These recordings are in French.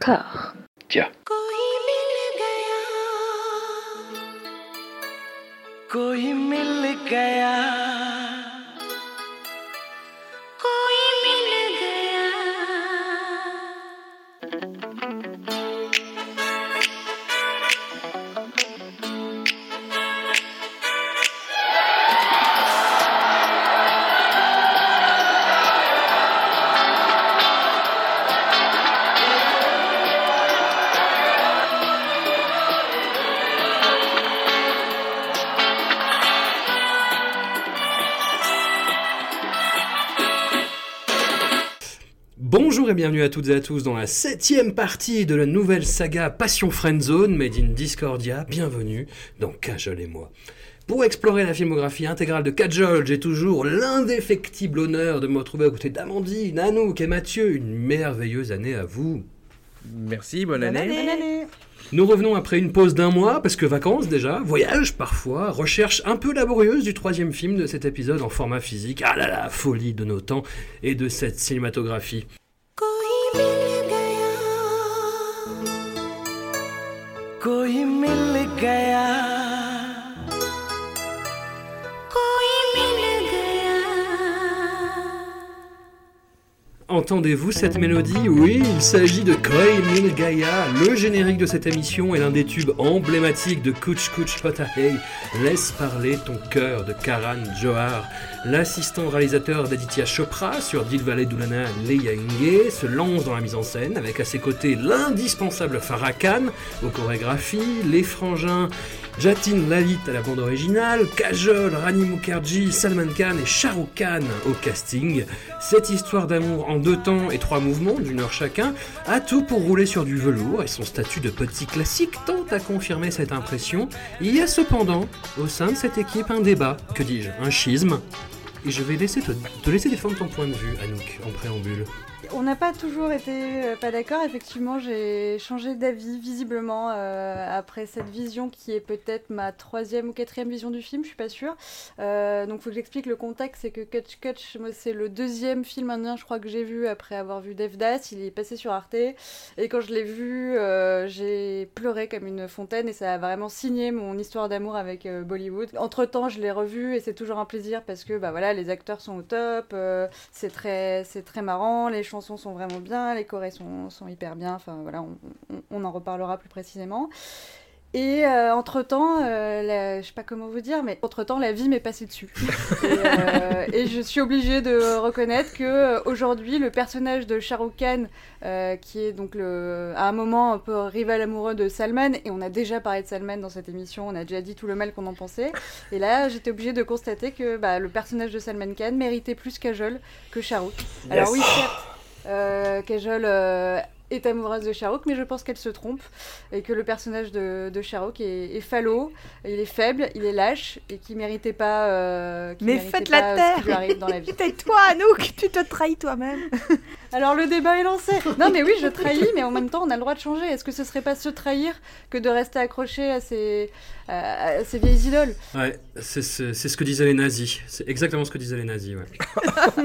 cœur. Tiens. कोई मिल गया Bonjour et bienvenue à toutes et à tous dans la septième partie de la nouvelle saga Passion Friendzone Made in Discordia. Bienvenue dans Cajol et moi. Pour explorer la filmographie intégrale de Kajol, j'ai toujours l'indéfectible honneur de me retrouver à côté d'Amandine, Anouk et Mathieu. Une merveilleuse année à vous. Merci, bonne, année. Nous revenons après une pause d'un mois, parce que vacances déjà, voyage parfois, recherche un peu laborieuse du troisième film de cet épisode en format physique. Ah là là, folie de nos temps et de cette cinématographie. कोई मिल गया कोई मिल गया Entendez-vous cette mélodie Oui, il s'agit de Koi Mil Gaia. Le générique de cette émission est l'un des tubes emblématiques de Kuch Kuch Potahei. Laisse parler ton cœur de Karan Johar. L'assistant réalisateur d'Aditya Chopra sur Dil Valley Dulana Leyange se lance dans la mise en scène avec à ses côtés l'indispensable Farah Khan aux chorégraphies, les frangins Jatin Lalit à la bande originale, Kajol, Rani Mukherjee, Salman Khan et Shah Rukh Khan au casting. Cette histoire d'amour en deux temps et trois mouvements d'une heure chacun a tout pour rouler sur du velours et son statut de petit classique tente à confirmer cette impression. Il y a cependant au sein de cette équipe un débat, que dis-je, un schisme. Et je vais laisser te, laisser défendre ton point de vue, Anouk, en préambule. On n'a pas toujours été euh, pas d'accord. Effectivement, j'ai changé d'avis visiblement euh, après cette vision qui est peut-être ma troisième ou quatrième vision du film, je suis pas sûre. Euh, donc, faut que j'explique le contexte. C'est que Kutch Kutch, moi, c'est le deuxième film indien, je crois que j'ai vu après avoir vu Devdas. Il est passé sur Arte et quand je l'ai vu, euh, j'ai pleuré comme une fontaine et ça a vraiment signé mon histoire d'amour avec Bollywood. Entre temps, je l'ai revu et c'est toujours un plaisir parce que bah voilà, les acteurs sont au top, c'est très c'est très marrant, les chansons sont vraiment bien, les chorés sont, sont hyper bien. Enfin voilà, on, on- on en reparlera plus précisément. Et euh, entre temps, je sais pas comment vous dire, mais entre temps, la vie m'est passée dessus. et, euh, et je suis obligée de reconnaître que euh, aujourd'hui, le personnage de Shah Rukh Khan, euh, qui est donc le, à un moment un peu rival amoureux de Salman, et on a déjà parlé de Salman dans cette émission, on a déjà dit tout le mal qu'on en pensait. Et là, j'étais obligée de constater que bah, le personnage de Salman Khan méritait plus Kajol que Shah Rukh. Alors oui, certes, euh, Kajol euh, est amoureuse de Rukh, mais je pense qu'elle se trompe et que le personnage de, de Rukh est, est falot, il est faible, il est lâche et qui méritait pas. euh, qui Mais méritait faites la pas terre Ce qui lui arrive dans la vie. Tais-toi, Anouk, tu te trahis toi-même. Alors le débat est lancé. Non mais oui, je trahis, mais en même temps, on a le droit de changer. Est-ce que ce serait pas se trahir que de rester accroché à ces, à, à ces vieilles idoles? Ouais, c'est ce que disaient les nazis. C'est exactement ce que disaient les nazis, ouais.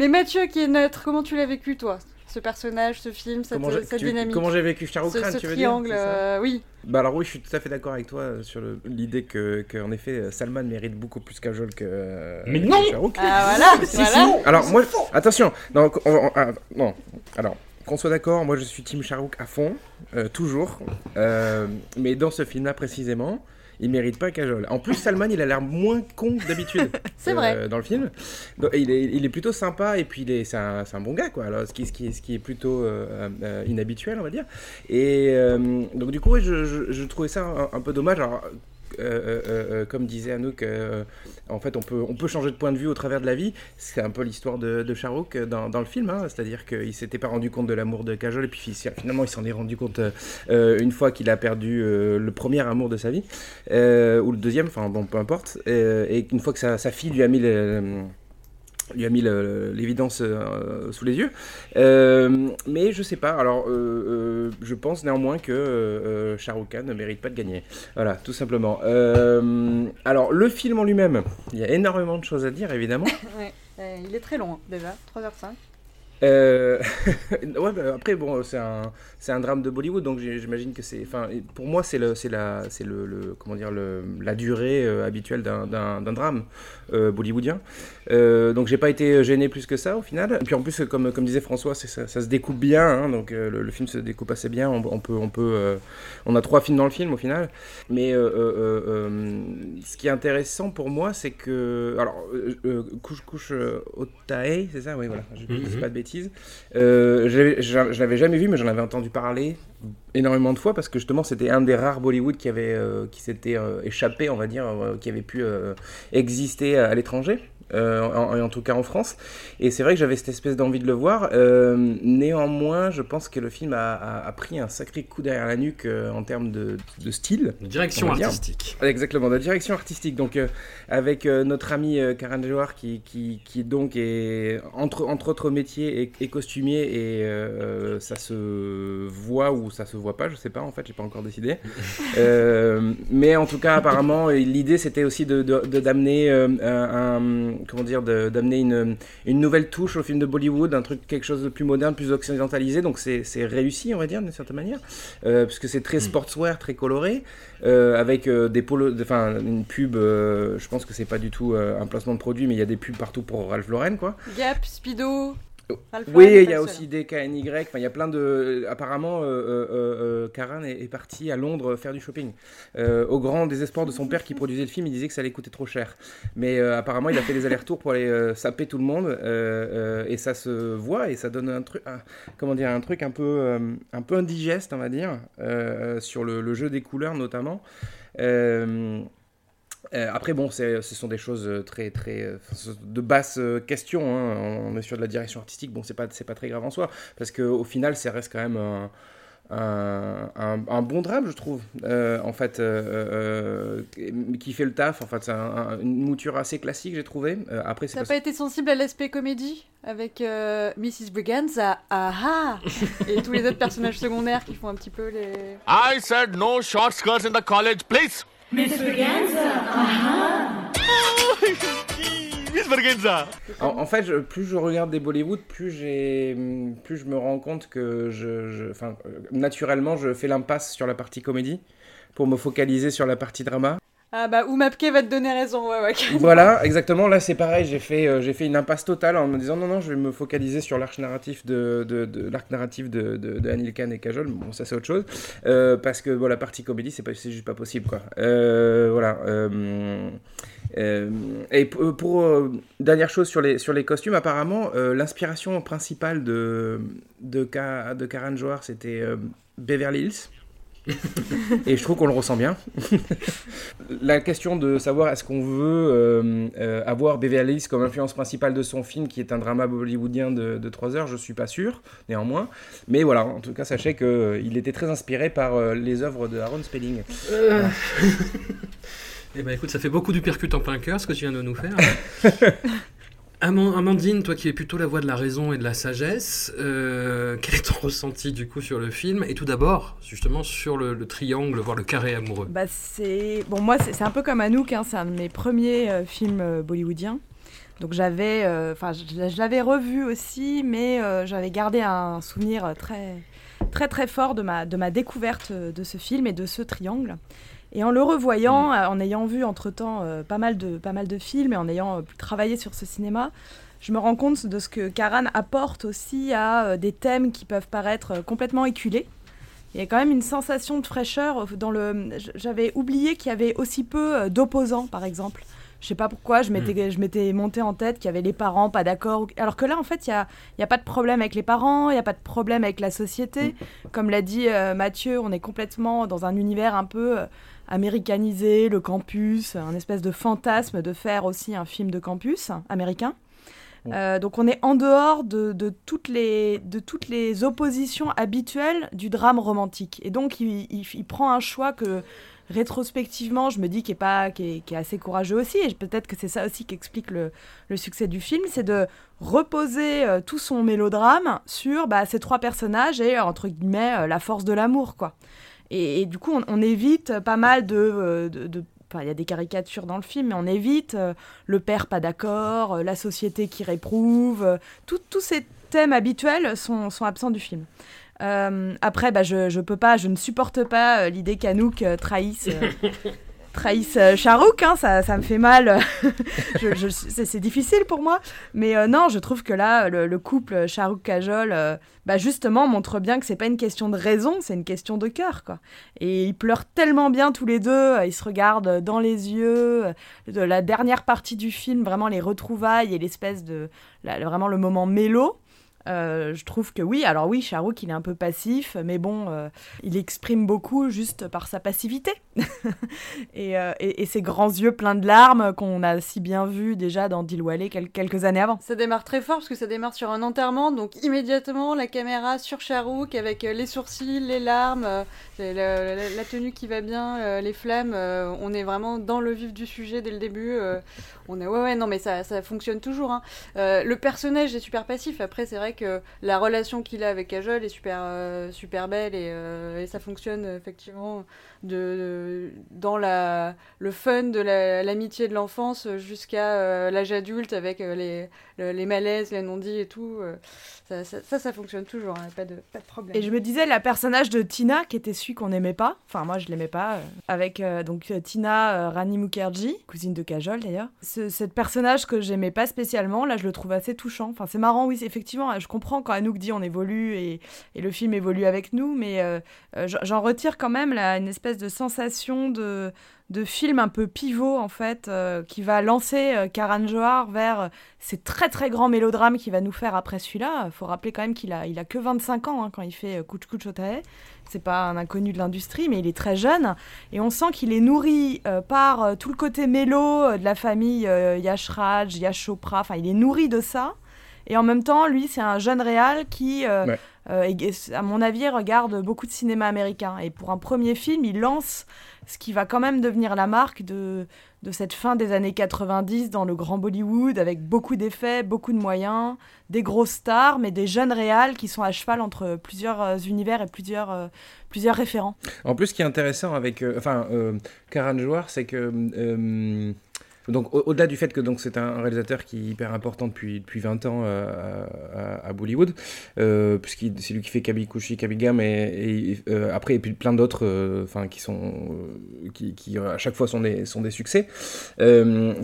Mais Mathieu, qui est neutre, comment tu l'as vécu toi? Ce personnage, ce film, cette, Comment dynamique? comment j'ai vécu Shah Rukh ce, Khan, ce tu veux triangle, dire euh, oui. Bah alors oui, je suis tout à fait d'accord avec toi euh, sur l'idée que, que, en effet, euh, Salman mérite beaucoup plus Kajol que, euh, Mais non. Ah voilà, voilà. Alors moi, attention, non, on- on- ah, non. alors qu'on soit d'accord, moi je suis Team Shah Rukh à fond, euh, toujours, Euh, mais dans ce film-là précisément, il mérite pas Kajol. En plus, Salman, il a l'air moins con que d'habitude. C'est euh, vrai. Dans le film, Donc, il, est, il est plutôt sympa et puis c'est un, bon gars quoi. Alors, ce qui, ce qui, est- ce qui est plutôt euh, euh, inhabituel, on va dire. Et euh, donc du coup, je, je, je trouvais ça un, un peu dommage. Alors, euh, euh, euh, comme disait Anouk, en fait, on peut, changer de point de vue au travers de la vie. C'est un peu l'histoire de, de Shah Rukh dans, le film, hein. c'est-à-dire qu'il s'était pas rendu compte de l'amour de Kajol et puis fi- finalement il s'en est rendu compte une fois qu'il a perdu le premier amour de sa vie ou le deuxième, enfin bon, peu importe. Et une fois que sa fille lui a mis le, lui a mis l'évidence euh, sous les yeux. Euh, mais je sais pas. Alors, euh, je pense néanmoins que Khan ne mérite pas de gagner. Voilà, tout simplement. Alors, le film en lui-même, il y a énormément de choses à dire, évidemment. Ouais. Il est très long hein, déjà, 3h05. Euh, ouais, bah, après, bon, c'est un, c'est un drame de Bollywood, donc j'imagine que c'est. Enfin, pour moi, c'est le, c'est la, c'est le, le- comment dire, le, la durée euh, habituelle d'un, d'un, d'un drame euh, bollywoodien. Euh, donc j'ai pas été gêné plus que ça au final. Et puis en plus, comme, comme disait François, c'est, ça, ça se découpe bien, hein, donc euh, le, le film se découpe assez bien. On, on peut, on peut, on a trois films dans le film au final. Mais ce qui est intéressant pour moi, c'est que, alors, couche couche euh, Otae, c'est ça, oui, voilà. Je ne dis pas de bêtises. Je l'avais jamais vu, mais j'en avais entendu parler énormément de fois parce que justement c'était un des rares Bollywood qui avait euh, qui s'était euh, échappé on va dire euh, qui avait pu exister à l'étranger euh, en, en tout cas en France et c'est vrai que j'avais cette espèce d'envie de le voir Euh, néanmoins je pense que le film a, a- a pris un sacré coup derrière la nuque euh, en termes de, de style Direction On va dire. artistique. Exactement, de direction artistique. Donc, avec notre ami Karan Johar, qui, qui, qui donc est, entre, entre autres métiers, est costumier, et ça se voit ou ça se voit pas, je sais pas, en fait, j'ai pas encore décidé. Mais en tout cas, apparemment, l'idée c'était aussi de, de- de- d'amener un, un- comment dire, d'amener une, une nouvelle touche au film de Bollywood, un truc, quelque chose de plus moderne, plus occidentalisé. Donc, c'est, c'est réussi, on va dire, d'une certaine manière, euh, puisque c'est très sportswear, très coloré euh, avec euh, des polos, enfin une pub. euh, je pense que c'est pas du tout euh, un placement de produit, mais il y a des pubs partout pour Ralph Lauren, quoi. Gap, Speedo. Oui, il y a aussi des KNY. Enfin, il y a plein de. Apparemment, euh, euh, euh, Karan est, est parti à Londres faire du shopping. Euh, au grand désespoir de son père qui produisait le film, il disait que ça allait coûter trop cher. Mais apparemment, il a fait des allers-retours pour aller saper tout le monde. et ça se voit et ça donne un truc, un- comment dire, un truc un peu, un peu indigeste, on va dire, sur le, le jeu des couleurs notamment. Euh, après, bon, c'est- ce sont des choses euh, très, très euh, de basse euh, question. hein. On est sur de la direction artistique. Bon, c'est pas, c'est pas très grave en soi, parce que au final, ça reste quand même un, un, un- un bon drame, je trouve. Euh, en fait, euh, euh, qui fait le taf. En fait, c'est un- un- une mouture assez classique, j'ai trouvé. Euh, après, c'est T'as parce- pas été sensible à l'aspect comédie avec euh, Mrs. Briganza, ah ah Et tous les autres personnages secondaires qui font un petit peu les. I said no short skirts in the college, please. Miss Braganza. Miss Braganza. En, en fait, je- plus je regarde des Bollywood, plus j'ai, plus je me rends compte que je, je- enfin, euh, naturellement, je fais l'impasse sur la partie comédie pour me focaliser sur la partie drama. Ah bah, Oumapke va te donner raison, ouais, ouais. voilà, exactement. Là, c'est pareil. J'ai fait, euh, j'ai fait une impasse totale en me disant non, non, je vais me focaliser sur l'arc narratif de, de, l'arc narratif de, de, Khan et Kajol. Bon, ça c'est autre chose, Euh, parce que bon, la partie comédie, c'est pas, juste pas possible, quoi. Euh, voilà. et pour dernière chose sur les sur les costumes, apparemment, l'inspiration principale de de, Ka- de c'était Beverly Hills. Et je trouve qu'on le ressent bien. La question de savoir est-ce qu'on veut euh, euh, avoir Beverly Hills comme influence principale de son film, qui est un drama bollywoodien de, de 3 heures, je suis pas sûr, néanmoins. Mais voilà, en tout cas, sachez qu'il était très inspiré par euh, les œuvres de Aaron Spelling. Euh. Eh ben écoute, ça fait beaucoup du percute en plein cœur ce que tu viens de nous faire. Aman- Amandine, toi qui es plutôt la voix de la raison et de la sagesse, euh, quel est ton ressenti du coup sur le film? Et tout d'abord, justement, sur le, le triangle, voire le carré amoureux. Bah, c'est bon moi c'est un peu comme Anouk, hein, c'est un de mes premiers euh, films euh, bollywoodiens. Donc j'avais, euh, enfin je, l'avais revu aussi, mais j'avais gardé un souvenir très très très fort de ma de ma découverte de ce film et de ce triangle. Et en le revoyant, euh, en ayant vu entre-temps euh, pas, mal de, pas mal de films et en ayant euh, travaillé sur ce cinéma, je me rends compte de ce que Karan apporte aussi à euh, des thèmes qui peuvent paraître complètement éculés. Il y a quand même une sensation de fraîcheur dans le. J'avais oublié qu'il y avait aussi peu d'opposants, par exemple. Je sais pas pourquoi, je m'étais, je m'étais monté en tête qu'il y avait les parents pas d'accord. Alors que là, en fait, il n'y a, y a pas de problème avec les parents, il n'y a pas de problème avec la société. Comme l'a dit Mathieu, on est complètement dans un univers un peu américanisé, le campus, un espèce de fantasme de faire aussi un film de campus américain. Euh, donc on est en dehors de, de toutes les, de toutes les oppositions habituelles du drame romantique. Et donc il, il- il prend un choix que rétrospectivement je me dis qui est, pas, qui est, qui est assez courageux aussi. Et peut-être que c'est ça aussi qui explique le, le succès du film, c'est de reposer euh, tout son mélodrame sur bah, ces trois personnages et entre guillemets euh, la force de l'amour. quoi. Et, du coup on, évite pas mal de... euh, il y a des caricatures dans le film, mais on évite euh, le père pas d'accord, euh, la société qui réprouve, tous ces thèmes habituels sont, absents du film. Après, bah, peux pas, je ne supporte pas l'idée qu'Anouk trahisse, euh, trahisse euh, Charouk, hein, ça, ça me fait mal. C'est difficile pour moi. Mais euh, non, je trouve que là, le, le couple Charouk-Kajol, euh, bah, justement, montre bien que c'est pas une question de raison, c'est une question de cœur. Quoi. Et ils pleurent tellement bien tous les deux, ils se regardent dans les yeux. De la dernière partie du film, vraiment les retrouvailles et l'espèce de. vraiment le moment mélo. Euh, je trouve que oui, alors oui, Charouk il est un peu passif, mais bon, euh, il exprime beaucoup juste par sa passivité et, euh, et- ses grands yeux pleins de larmes qu'on a si bien vu déjà dans Dilwale quel- quelques années avant. Ça démarre très fort parce que ça démarre sur un enterrement, donc immédiatement la caméra sur Charouk avec les sourcils, les larmes, la, tenue qui va bien, les flammes. on est vraiment dans le vif du sujet dès le début. on est ouais ouais non mais ça, fonctionne toujours. hein. Le personnage est super passif. Après c'est vrai que la relation qu'il a avec Kajol est super euh, belle et, euh, et ça fonctionne effectivement de, dans la le fun de la- l'amitié de l'enfance jusqu'à euh, l'âge adulte avec euh, les, le- les malaises, les non-dits et tout. euh, ça, ça, fonctionne toujours, hein, pas, de, pas de problème. Et je me disais, la personnage de Tina, qui était celui qu'on n'aimait pas, enfin moi je l'aimais pas, avec donc Tina Rani Mukherjee, cousine de Kajol d'ailleurs. Ce, cette personnage que j'aimais pas spécialement, là je le trouve assez touchant. Enfin c'est marrant, oui, effectivement, je comprends quand Anouk dit on évolue et, et le film évolue avec nous, mais j'en retire quand même là, une espèce de sensation de, de film un peu pivot en fait, euh, qui va lancer euh, Karan Johar vers euh, ces très très grands mélodrames qu'il va nous faire après celui-là. Il faut rappeler quand même qu'il a, il a que 25 ans hein, quand il fait Kuch Kuch Otae. C'est pas un inconnu de l'industrie, mais il est très jeune. Et on sent qu'il est nourri par tout le côté mélo de la famille Yash Raj, Yash Chopra. Enfin, il est nourri de ça. Et en même temps, lui, c'est un jeune réal qui, euh, Ouais. euh, à mon avis, regarde beaucoup de cinéma américain. Et pour un premier film, il lance ce qui va quand même devenir la marque de, de cette fin des années 90 dans le grand Bollywood, avec beaucoup d'effets, beaucoup de moyens, des grosses stars, mais des jeunes réals qui sont à cheval entre plusieurs euh, univers et plusieurs, euh, plusieurs référents. En plus, ce qui est intéressant avec, euh, enfin, euh, Karan Johar, c'est que donc au- au-delà du fait que donc c'est un réalisateur qui est hyper important depuis depuis 20 ans euh, à, à Bollywood, euh, puisqu'il c'est lui qui fait Kabi Kushi, Kabigam et, et, euh, après et puis plein d'autres, euh, enfin qui sont qui, qui à chaque fois sont des sont des succès.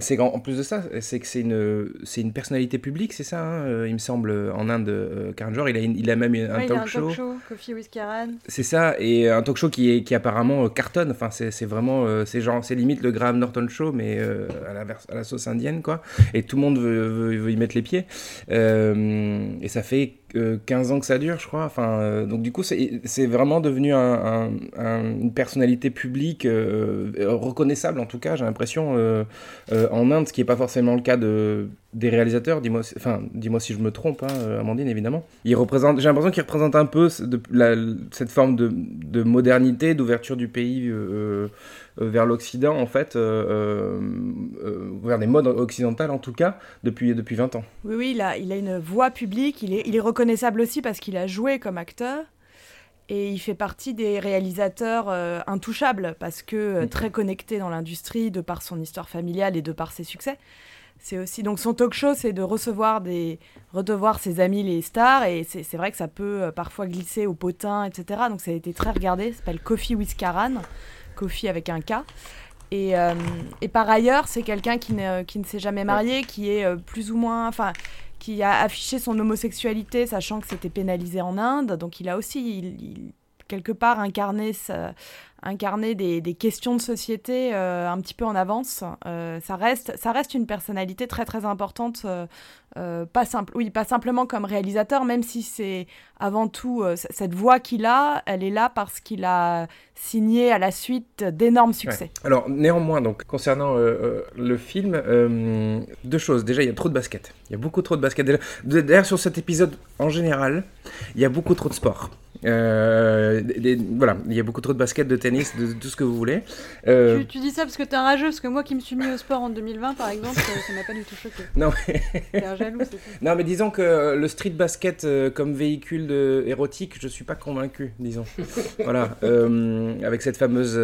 C'est qu'en en plus de ça, c'est que c'est une c'est une personnalité publique, c'est ça, hein, il me semble en Inde, Karan Johar, il a une- il a même un Ouais, il talk a un show. talk show, Coffee with Karan. C'est ça, et un talk show qui, est, qui apparemment cartonne. Enfin, c'est vraiment, c'est genre, c'est limite le Graham Norton show, mais à, la à la sauce indienne, quoi. Et tout le monde veut, veut- y mettre les pieds. Euh, et ça fait 15 ans que ça dure, je crois. Enfin, euh, donc du coup, c'est vraiment devenu un- un- un- une personnalité publique euh, euh, reconnaissable, en tout cas, j'ai l'impression, euh, euh, en Inde, ce qui n'est pas forcément le cas de, des réalisateurs. Dis-moi, enfin, dis-moi si je me trompe, hein, euh, Amandine, évidemment. J'ai l'impression qu'il représente un peu cette forme de, de modernité, d'ouverture du pays euh, euh, vers l'Occident, en fait, euh, euh, euh, vers des modes occidentales, en tout cas, depuis, depuis 20 ans. Oui, oui, il a, il a une voix publique, il est, il est reconnaissable aussi parce qu'il a joué comme acteur. Et il fait partie des réalisateurs euh, intouchables parce que euh, très connecté dans l'industrie de par son histoire familiale et de par ses succès. C'est aussi donc son talk show, c'est de recevoir des recevoir ses amis les stars et c'est vrai que ça peut euh, parfois glisser au potin, etc. Donc ça a été très regardé. Ça s'appelle Coffee with Karan, Coffee avec un K. Et, et par ailleurs, c'est quelqu'un qui ne, qui ne s'est jamais marié, qui est plus ou moins, enfin, qui a affiché son homosexualité, sachant que c'était pénalisé en Inde. Donc il a aussi, quelque part, incarné, sa- incarné des, des questions de société euh, un petit peu en avance. Euh, ça, reste, ça reste une personnalité très très importante, euh, pas, simple, oui, pas simplement comme réalisateur, même si c'est avant tout cette voix qu'il a, elle est là parce qu'il a signé à la suite d'énormes succès. Ouais. Alors, néanmoins, donc, concernant le film, deux choses. Déjà, il y a trop de basket. Il y a beaucoup trop de basket. D'ailleurs, sur cet épisode, en général, il y a beaucoup trop de sport. Euh, des- des- voilà, il y a beaucoup trop de basket, de tennis, de, de tout ce que vous voulez. Euh, Tu, tu dis ça parce que t'es un rageux, parce que moi qui me suis mis au sport en 2020 par exemple, ça ça m'a pas du tout choqué. non, T'es un jaloux, c'est tout. non, mais disons que le street basket euh, comme véhicule de, érotique, je suis pas convaincu, disons. voilà, euh, avec cette fameuse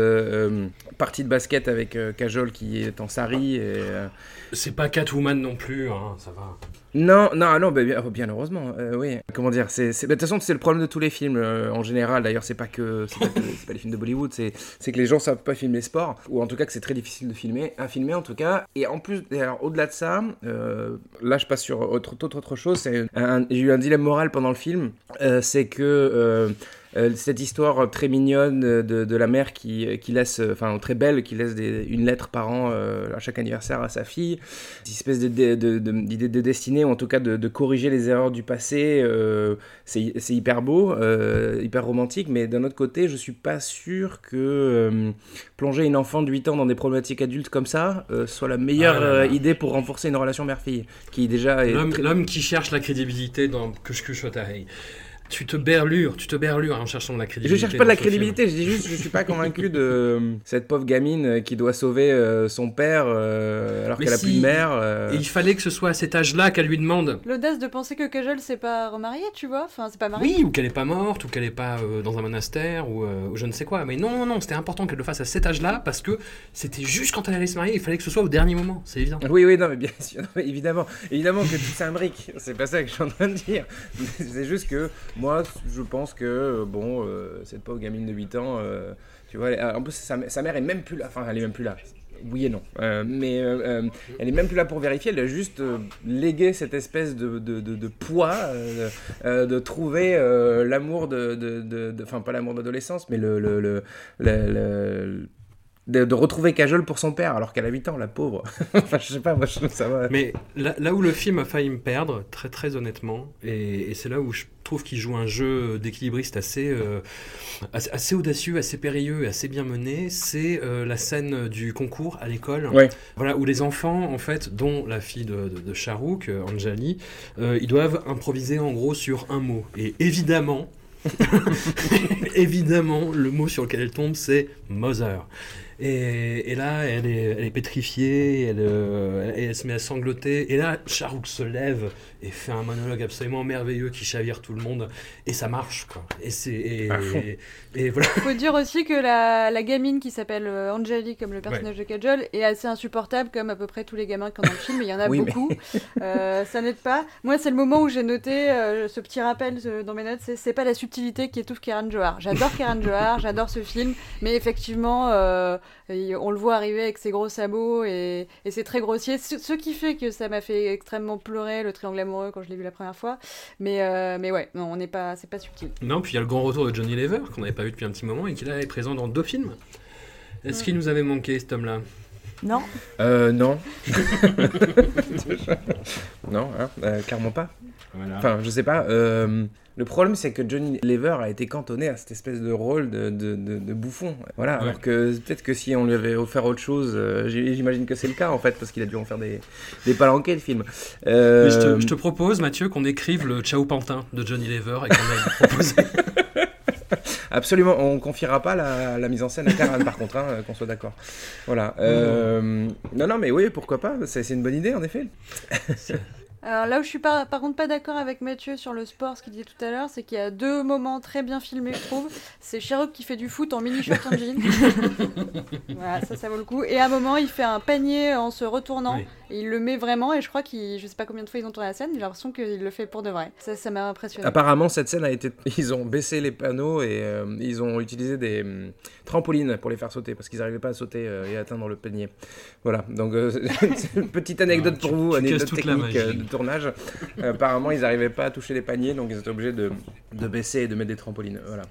partie de basket avec euh, Kajol qui est en sari. Et, euh, C'est pas Catwoman non plus, hein, ça va. Non, non, non, bah, bien, heureusement, euh, oui. Comment dire, bah, de toute façon, c'est le problème de tous les films euh, en général. D'ailleurs, c'est pas que, c'est pas, les films de Bollywood, c'est, que les gens savent pas filmer sport, ou en tout cas que c'est très difficile de filmer, à filmer en tout cas. Et en plus, alors, au-delà de ça, euh, là, je passe sur autre, autre, autre chose. C'est j'ai eu un dilemme moral pendant le film, c'est que cette histoire très mignonne de, de la mère qui, qui laisse, euh, enfin très belle, qui laisse des- une lettre par an euh, à chaque anniversaire à sa fille, cette espèce de- de- de- de- d'idée de, destinée, ou en tout cas de, corriger les erreurs du passé, euh, c'est hyper beau, euh, hyper romantique, mais d'un autre côté, je suis pas sûr que euh, plonger une enfant de 8 ans dans des problématiques adultes comme ça euh, soit la meilleure Ah là là. euh, idée pour renforcer une relation mère-fille, qui déjà est... L'homme très- qui cherche la crédibilité dans Kush Kush Otahei. Tu te berlures, tu te berlures en cherchant de la Je crédibilité. cherche pas de la crédibilité, je dis juste je suis pas convaincu de cette pauvre gamine euh, qui doit sauver euh, son père euh, alors qu'elle a si, plus de mère. euh. Et il fallait que ce soit à cet âge-là qu'elle lui demande. L'audace de penser que Kajol s'est pas remariée, tu vois, enfin c'est pas marié. Oui, ou qu'elle est pas morte, ou qu'elle est pas euh, dans un monastère, ou, euh, ou je ne sais quoi. Mais non, non, non, c'était important qu'elle le fasse à cet âge-là parce que c'était juste quand elle allait se marier. Il fallait que ce soit au dernier moment, c'est évident. Oui, oui, non, mais bien sûr, non, évidemment, évidemment que tout s'imbrique. C'est pas ça que je suis en train de dire. C'est juste que moi, je pense que euh, bon, euh, cette pauvre gamine de 8 ans, euh, tu vois, en plus sa, mère est même plus là. Enfin, elle est même plus là. Oui et non. Mais elle est même plus là pour vérifier. Elle a juste légué cette espèce de, de, poids de trouver l'amour de, Enfin, pas l'amour d'adolescence, mais le- le- de, de retrouver Kajol pour son père alors qu'elle a 8 ans, la pauvre. enfin, je sais pas, moi je trouve ça va. Mais là, là où le film a failli me perdre, très très honnêtement, et, et c'est là où je trouve qu'il joue un jeu d'équilibriste assez, euh, assez, assez audacieux, assez périlleux et assez bien mené, c'est euh, la scène du concours à l'école. Ouais. Voilà, où les enfants, en fait, dont la fille de, de, de Charouk, euh, Anjali, euh, ils doivent improviser en gros sur un mot. Et évidemment, évidemment, le mot sur lequel elle tombe, c'est Mother. Et, là, elle est, pétrifiée, elle, euh, elle se met à sangloter. Et là, Charouk se lève et fait un monologue absolument merveilleux qui chavire tout le monde. Et ça marche, quoi. Et, c'est, et, et, et voilà. Faut dire aussi que la, la gamine qui s'appelle euh, Anjali, comme le personnage de Kajol, est assez insupportable, comme à peu près tous les gamins qui ont dans le film, mais il y en a Oui, mais- beaucoup. Euh, ça n'aide pas. Moi, c'est le moment où j'ai noté euh, ce petit rappel euh, dans mes notes c'est c'est pas la subtilité qui étouffe Karen Johar. J'adore Karen Johar, j'adore ce film, mais effectivement, euh, on le voit arriver avec ses gros sabots et, et c'est très grossier. Ce, ce qui fait que ça m'a fait extrêmement pleurer le triangle amoureux quand je l'ai vu la première fois. Mais, euh, mais ouais, non, on n'est pas, c'est pas subtil. Non, puis il y a le grand retour de Johnny Lever, qu'on n'avait pas vu depuis un petit moment, et qui là est présent dans deux films. Est-ce qu'il nous avait manqué, cet homme-là? Non Euh, non. non, hein, euh, clairement pas. Voilà. Enfin, je sais pas. euh, le problème, c'est que Johnny Lever a été cantonné à cette espèce de rôle de, de, de- de bouffon. Voilà, Ouais. alors que peut-être que si on lui avait offert autre chose, euh, j'imagine que c'est le cas en fait, parce qu'il a dû en faire des, des palanquets, le film. Euh, je, te, je te propose, Mathieu, qu'on écrive le Ciao Pantin de Johnny Lever et qu'on aille proposer. Absolument, on confiera pas la, la mise en scène à Karen par contre, hein, euh, qu'on soit d'accord. Voilà. Euh, non, non, mais oui, pourquoi pas c'est une bonne idée en effet. Alors là où je suis pas, par contre pas d'accord avec Mathieu sur le sport, ce qu'il disait tout à l'heure, c'est qu'il y a deux moments très bien filmés, je trouve. C'est Sherlock qui fait du foot en mini short en jean. voilà, ça, ça vaut le coup. Et à un moment, il fait un panier en se retournant. Oui. Et il le met vraiment. Et je crois qu'il, je sais pas combien de fois ils ont tourné la scène, mais j'ai l'impression qu'il le fait pour de vrai. Ça, ça m'a impressionné. Apparemment, cette scène a été. Ils ont baissé les panneaux et euh, ils ont utilisé des hum, trampolines pour les faire sauter parce qu'ils n'arrivaient pas à sauter euh, et à atteindre le panier. Voilà, donc euh, c'est une petite anecdote Ah, tu- pour vous, tu anecdote casses toute la technique euh, tournage. Euh, apparemment, ils n'arrivaient pas à toucher les paniers donc ils étaient obligés de, de baisser et de mettre des trampolines. Voilà.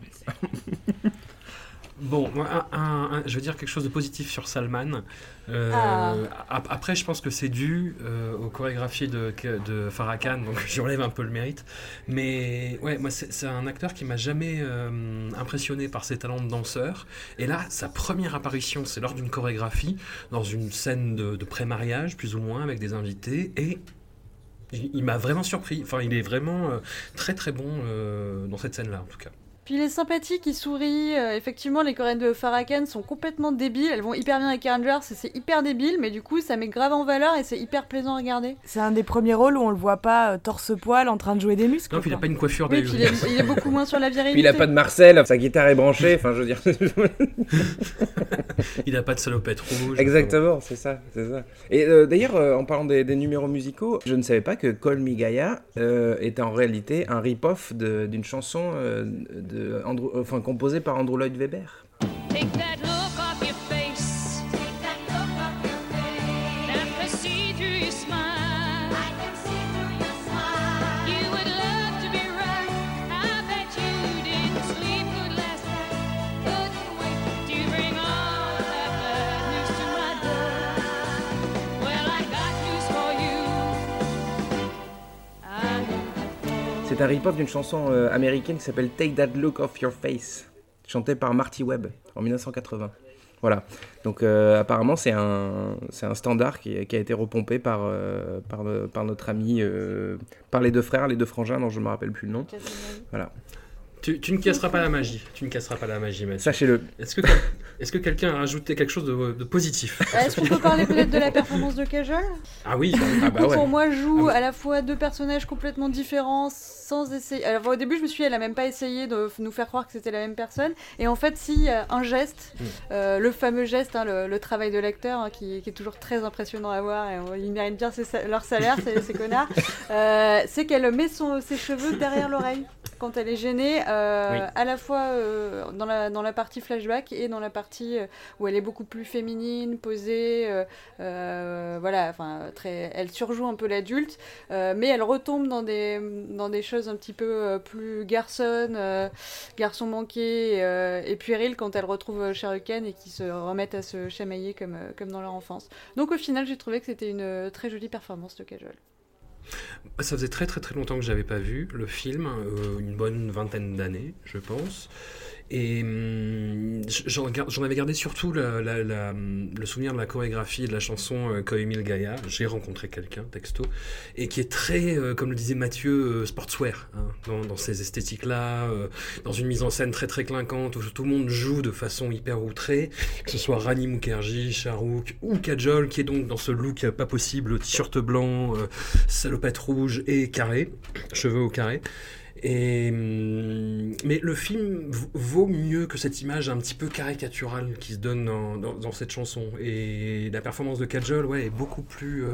Bon, moi, un- un- un- je veux dire quelque chose de positif sur Salman. Euh, Ah. ap- Après, je pense que c'est dû euh, aux chorégraphies de, de Farah Khan, donc j'enlève un peu le mérite. Mais ouais, moi, c'est c'est un acteur qui m'a jamais euh, impressionné par ses talents de danseur. Et là, sa première apparition, c'est lors d'une chorégraphie, dans une scène de, de pré-mariage, plus ou moins, avec des invités. Et il m'a vraiment surpris. Enfin, il est vraiment euh, très très bon euh, dans cette scène-là, en tout cas. Puis il est sympathique, il sourit. euh, effectivement, les coréennes de Farrakhan sont complètement débiles. Elles vont hyper bien avec Rangers, et c'est hyper débile, mais du coup, ça met grave en valeur et c'est hyper plaisant à regarder. C'est un des premiers rôles où on le voit pas euh, torse-poil en train de jouer des muscles. Non, puis il a pas une coiffure Oui, de- puis il est, il est beaucoup moins sur la virilité. Puis il a pas de Marcel, sa guitare est branchée, enfin je veux dire. il a pas de salopette rouge. Exactement, c'est ça, c'est ça. Et euh, d'ailleurs, euh, en parlant des, des numéros musicaux, je ne savais pas que Call Me Gaia euh, était en réalité un rip-off d'une chanson euh, de Andrew- enfin, composée par Andrew Lloyd Webber. C'est un rip-off d'une chanson euh, américaine qui s'appelle Take That Look Off Your Face, chantée par Marty Webb en 1980. Voilà. Donc euh, apparemment c'est un c'est un standard qui, qui a été repompé par euh, par, notre ami euh, par les deux frères, les deux frangins dont je me rappelle plus le nom. Tu, tu ne casseras pas la magie. Tu ne casseras pas la magie, Mathieu. Sachez-le. Est-ce que, est-ce que quelqu'un a rajouté quelque chose de, de positif Ah, Est-ce qu'on peut parler peut-être de la performance de Kajol Ah oui, Ah bah ouais. Pour moi, joue Ah oui. à la fois deux personnages complètement différents sans essayer. Alors, au début, je me suis dit, elle a même pas essayé de nous faire croire que c'était la même personne. Et en fait, si, il y a un geste, Mm. euh, le fameux geste, hein, le, le travail de l'acteur, hein, qui, qui est toujours très impressionnant à voir, et on- ils méritent bien ses leur salaire, ces, ces connards, euh, c'est qu'elle met son, ses cheveux derrière l'oreille quand elle est gênée, euh, Oui. à la fois euh, dans, la, dans la partie flashback et dans la partie euh, où elle est beaucoup plus féminine, posée, voilà, enfin, très, elle surjoue un peu l'adulte, mais elle retombe dans des, dans des choses un petit peu plus garçonnes, garçon manqué et puéril quand elle retrouve Khan et qui se remettent à se chamailler comme, comme dans leur enfance. Donc au final, j'ai trouvé que c'était une très jolie performance de Kajol. Ça faisait très très très longtemps que j'avais pas vu le film, euh, une bonne vingtaine d'années, je pense. Et hum, j'en avais gardé surtout le souvenir de la chorégraphie de la chanson euh, Koemil Gaia. J'ai rencontré quelqu'un, texto, et qui est très, euh, comme le disait Mathieu, euh, sportswear, hein, dans, ces esthétiques-là, euh, dans une mise en scène très très clinquante, où tout le monde joue de façon hyper outrée, que ce soit Rani Mukherjee, Shahrukh ou Kajol, qui est donc dans ce look pas possible, t-shirt blanc, salopette rouge et carré, cheveux au carré. Et, hum, mais le film vaut mieux que cette image un petit peu caricaturale qui se donne dans, dans- dans cette chanson. Et la performance de Kajol ouais, est beaucoup plus euh,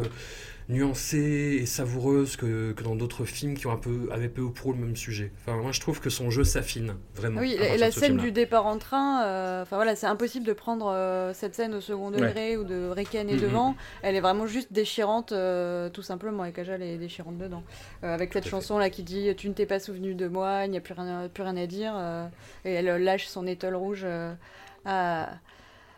nuancée et savoureuse que, que dans d'autres films qui ont un peu, avaient peu ou prou le même sujet. Enfin, moi, je trouve que son jeu s'affine vraiment. Oui, et la scène du départ en train, euh, enfin voilà, c'est impossible de prendre euh, cette scène au second degré ou de ricaner Mhm. devant. Elle est vraiment juste déchirante, euh, tout simplement, et Kajal est déchirante dedans. Euh, avec cette Tout à chanson là qui dit Tu ne t'es pas souvenu de moi, il n'y a plus rien, plus rien à dire. euh, et elle lâche son étole rouge euh, à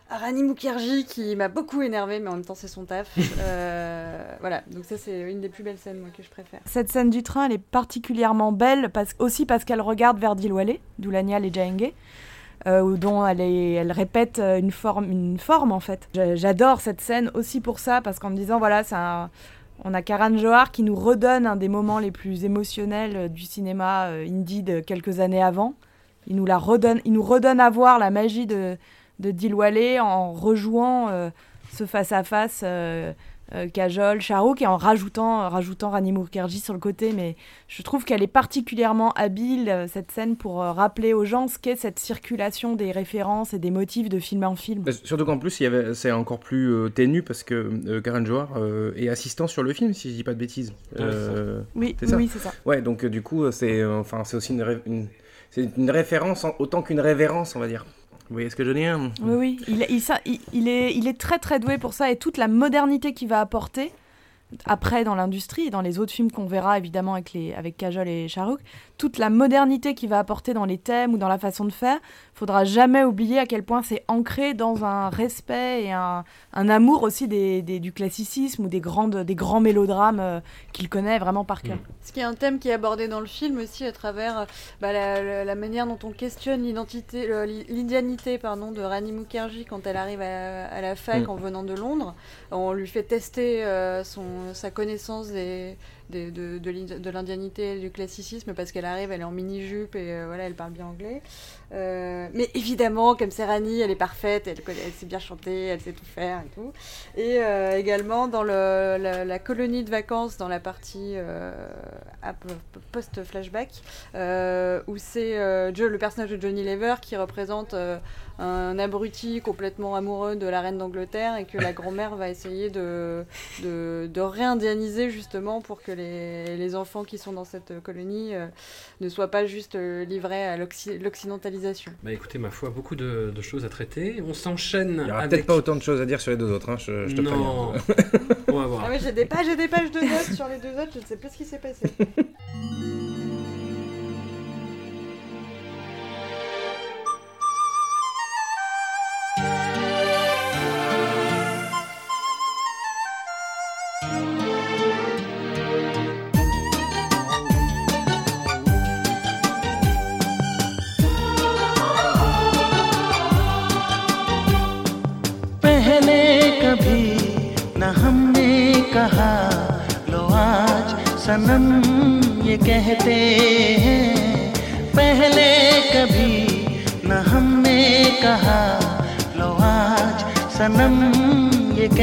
Rani Mukherjee qui m'a beaucoup énervé, mais en même temps c'est son taf. Euh, voilà, donc ça c'est une des plus belles scènes moi, que je préfère. Cette scène du train, elle est particulièrement belle parce, aussi parce qu'elle regarde vers Dilwale, Doulanial et Jahenge, euh, où- dont elle, est- elle répète euh, une forme, une forme en fait. J'a- J'adore cette scène aussi pour ça, parce qu'en me disant, voilà, un- on a Karan Johar qui nous redonne un des moments les plus émotionnels euh, du cinéma indie de quelques années avant. Il nous, la redonne, il nous redonne à voir la magie de, de Dilwale en rejouant euh, ce face-à-face euh, euh, Kajol, Shahrukh et en rajoutant, rajoutant Rani Mukherjee sur le côté. Mais je trouve qu'elle est particulièrement habile, euh, cette scène, pour euh, rappeler aux gens ce qu'est cette circulation des références et des motifs de film en film. Bah, Surtout qu'en plus, il y avait- c'est encore plus euh, ténu parce que euh, Karen Johar euh, est assistant sur le film, si je dis pas de bêtises. Euh, Oui, C'est ça. oui, c'est ça. ouais, donc euh, du coup, euh, c'est euh, enfin, c'est aussi une, une- c'est une référence en- autant qu'une révérence, on va dire. Vous voyez ce que je veux dire? Oui, oui. Il, il, ça- il- il est, il est très très doué pour ça et toute la modernité qu'il va apporter après dans l'industrie et dans les autres films qu'on verra évidemment avec, les, avec Kajol et Shahrukh, toute la modernité qu'il va apporter dans les thèmes ou dans la façon de faire, faudra jamais oublier à quel point c'est ancré dans un respect et un, un amour aussi des, des- du classicisme ou des, grandes, des grands mélodrames euh, qu'il connaît vraiment par cœur. Ce qui est un thème qui est abordé dans le film aussi à travers euh, bah, la, la- la manière dont on questionne l'identité, l'indianité pardon, de Rani Mukherjee quand elle arrive à, à la fac Mm. en venant de Londres. On lui fait tester euh, sa connaissance des- de, de l'in- de l'indianité du classicisme parce qu'elle arrive, elle est en mini-jupe et euh, voilà, elle parle bien anglais. Euh, mais évidemment, comme Serrani, elle est parfaite, elle, elle sait bien chanter, elle sait tout faire et tout. Et euh, également dans la, colonie de vacances, dans la partie post-flashback, où c'est le personnage de Johnny Lever qui représente un abruti complètement amoureux de la reine d'Angleterre et que la grand-mère va essayer de, de, de réindianiser justement pour que les, les enfants qui sont dans cette colonie euh, ne soient pas juste euh, livrés à l'occi- l'occidentalisation. Bah écoutez, ma foi, beaucoup de, de choses à traiter. On s'enchaîne Il y aura avec... peut-être pas autant de choses à dire sur les deux autres, hein, je, je te préviens. non. On va voir. Ah ouais, j'ai des pages et des pages de notes sur les deux autres, je ne sais plus ce qui s'est passé.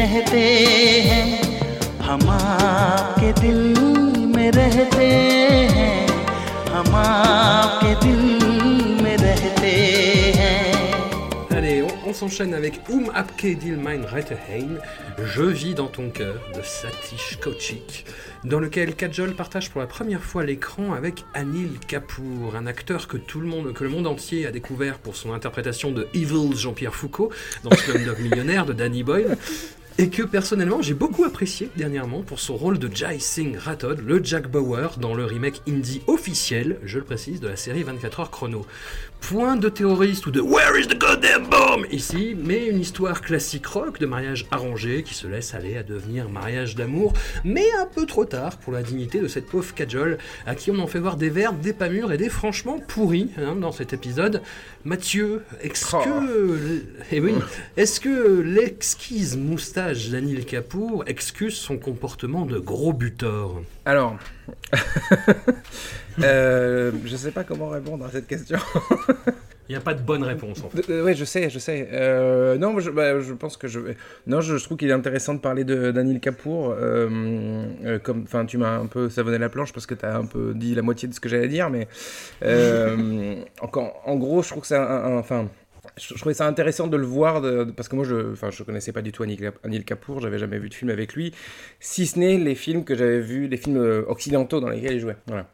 कहते हैं हम आपके दिल में रहते हैं हम आपके दिल में रहते हैं Allez, on, on s'enchaîne avec Um Abke Dil Mein Retteheim, Je vis dans ton cœur de Satish Kochik, dans lequel Kajol partage pour la première fois l'écran avec Anil Kapoor, un acteur que tout le monde, que le monde entier a découvert pour son interprétation de Evil Jean-Pierre Foucault dans Slumdog Millionnaire de Danny Boyle. Et que personnellement j'ai beaucoup apprécié dernièrement pour son rôle de Jai Singh Rathod, le Jack Bauer, dans le remake indie officiel, je le précise, de la série 24 heures chrono. Point de terroriste ou de Where is the goddamn ici, mais une histoire classique rock de mariage arrangé qui se laisse aller à devenir mariage d'amour, mais un peu trop tard pour la dignité de cette pauvre Kajol, à qui on en fait voir des verbes, des pas mûrs et des franchement pourris hein, dans cet épisode. Mathieu, est-ce Oh. que, eh oui, est-ce que l'exquise moustache d'Anil Kapoor excuse son comportement de gros butor? Alors, euh, je sais pas comment répondre à cette question. Il n'y a pas de bonne réponse en fait. Euh, ouais, je sais, je sais. Euh, non, je, bah, je pense que je. Non, je, je trouve qu'il est intéressant de parler de d'Anil Kapoor. Euh, comme, enfin, tu m'as un peu savonné la planche parce que tu as un peu dit la moitié de ce que j'allais dire, mais euh, encore, en gros, je trouve que c'est un, enfin. Je, je trouvais ça intéressant de le voir de- de- parce que moi je enfin je connaissais pas du tout Anil, Kap- Anil Kapoor, j'avais jamais vu de film avec lui, si ce n'est les films que j'avais vus, les films occidentaux dans lesquels il jouait. Voilà.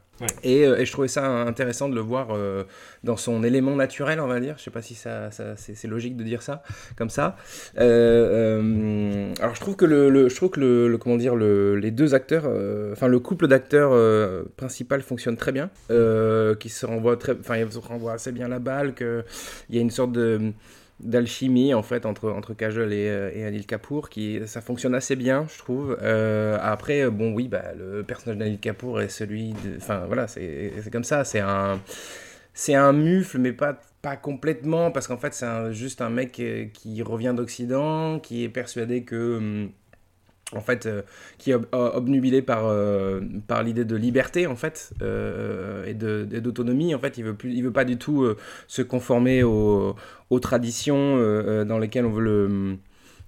Euh, et je trouvais ça intéressant de le voir euh, dans son élément naturel, on va dire. Je sais pas si ça, c'est, logique de dire ça comme ça. Euh, alors je trouve que le, je trouve que le, comment dire le- les deux acteurs, enfin le couple d'acteurs principal fonctionne très bien, qui se renvoie très, enfin se renvoient assez bien la balle, que il y a une sorte de d'alchimie en fait entre entre Kajol et, euh, et Anil Kapoor qui ça fonctionne assez bien je trouve. Euh, après bon oui bah le personnage d'Anil Kapoor est celui de enfin voilà c'est comme ça. C'est un c'est un mufle mais pas pas complètement parce qu'en fait c'est juste un mec euh, qui revient d'Occident qui est persuadé que hum, en fait, euh, qui est ob- obnubilé par, euh, par l'idée de liberté, en fait, euh, et d'autonomie. En fait, il veut, plus, il veut pas du tout euh, se conformer aux, aux traditions euh, euh, dans lesquelles on veut le...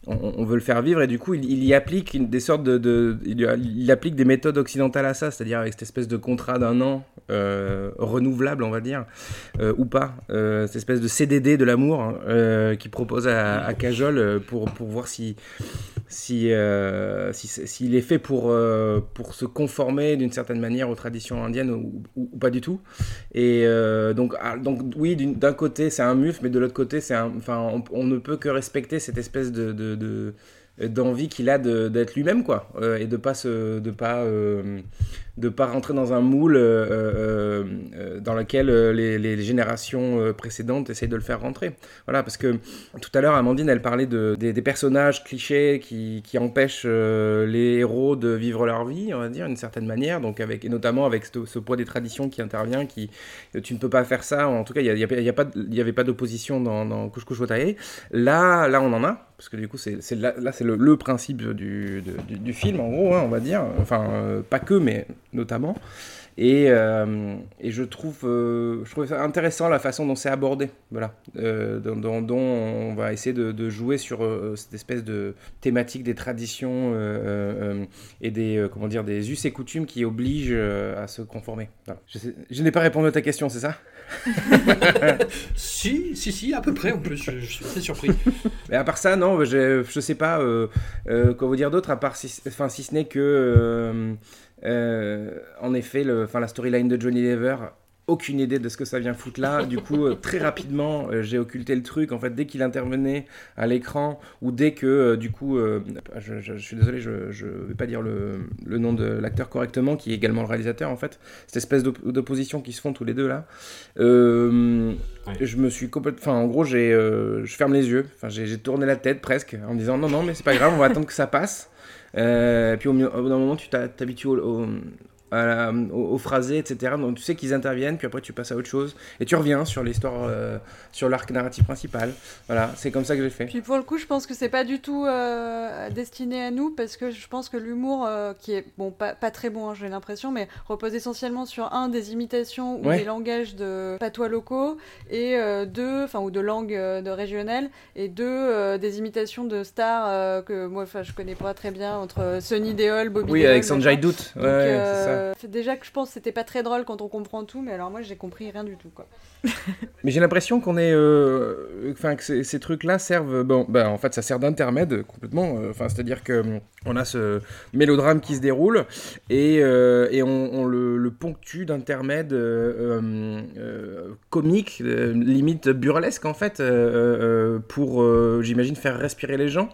On, veut le faire vivre et du coup il, y applique des sortes de, il, applique des méthodes occidentales à ça, c'est-à-dire avec cette espèce de contrat d'un an euh, renouvelable on va dire euh, ou pas, euh, cette espèce de CDD de l'amour hein, euh, qu'il propose à, à Kajol euh, pour, pour voir si si euh, s'il est fait pour euh, pour se conformer d'une certaine manière aux traditions indiennes ou, pas du tout. Et euh, donc ah, donc oui d'un côté c'est un muf mais de l'autre côté c'est enfin on, ne peut que respecter cette espèce de, de, de- d'envie qu'il a d'être lui-même quoi et de pas se de pas de pas rentrer dans un moule euh, euh, euh, dans lequel les, générations précédentes essayent de le faire rentrer. Voilà, parce que tout à l'heure, Amandine, elle parlait de, des, personnages clichés qui, qui empêchent les héros de vivre leur vie, on va dire, d'une certaine manière, donc avec, et notamment avec ce, poids des traditions qui intervient, qui tu ne peux pas faire ça, en tout cas, il n'y y a y avait pas d'opposition dans, dans Otae. Là, là, on en a, parce que du coup, c'est là, là c'est le, principe du, du, film, en gros, hein, on va dire. Enfin, pas que, mais notamment. Et, euh, et je trouve, euh, je trouve ça intéressant la façon dont c'est abordé, voilà, euh, dont, dont- dont on va essayer de, de jouer sur euh, cette espèce de thématique des traditions et des, comment dire, des us et coutumes qui obligent à se conformer. Voilà. Je, n'ai pas répondu à ta question, c'est ça? Si, si, si, à peu près en plus, je, je suis assez surpris. Mais à part ça, non, je, je sais pas quoi vous dire d'autre, à part si, enfin, si ce n'est que, en effet, le, la storyline de Johnny Lever, aucune idée de ce que ça vient foutre là. Du coup, euh, très rapidement, euh, j'ai occulté le truc. En fait, dès qu'il intervenait à l'écran, ou dès que, euh, du coup, euh, je, je- je suis désolé, je, je vais pas dire le, le nom de l'acteur correctement, qui est également le réalisateur, en fait. Cette espèce d'op- d'opposition qui se font tous les deux là. Euh, Ouais. Je me suis complètement. Enfin, en gros, j'ai, euh, je ferme les yeux. Enfin, j'ai j'ai tourné la tête presque en me disant non, non, mais c'est pas grave, on va attendre que ça passe. Euh, puis au, au bout d'un moment, tu t'habitues au, la- au- au phrasé, etc. Donc tu sais qu'ils interviennent, puis après tu passes à autre chose. Et tu reviens sur l'histoire, euh, sur l'arc narratif principal. Voilà, c'est comme ça que j'ai fait. Puis pour le coup, je pense que c'est pas du tout euh, destiné à nous parce que je pense que l'humour, euh, qui est bon, pas, pas très bon, hein, j'ai l'impression, mais repose essentiellement sur un des imitations ou Ouais. des langages de patois locaux et deux, enfin ou de langues de régionales et deux des imitations de stars que moi, enfin, je connais pas très bien entre Sonny Deol, Bobby. Oui, Deol, machin. Dutt. Ouais, c'est ça. C'est déjà que je pense que c'était pas très drôle quand on comprend tout, mais alors moi j'ai compris rien du tout quoi. Mais j'ai l'impression qu'on est, euh, enfin que ces, trucs-là servent, bon, bah en fait ça sert d'intermède complètement. euh, Enfin, c'est-à-dire que hum, on a ce mélodrame qui se déroule et, euh, on, le, le ponctue d'intermèdes euh, euh, euh, comiques, euh, limite burlesques en fait, euh, euh, pour, euh, j'imagine, faire respirer les gens,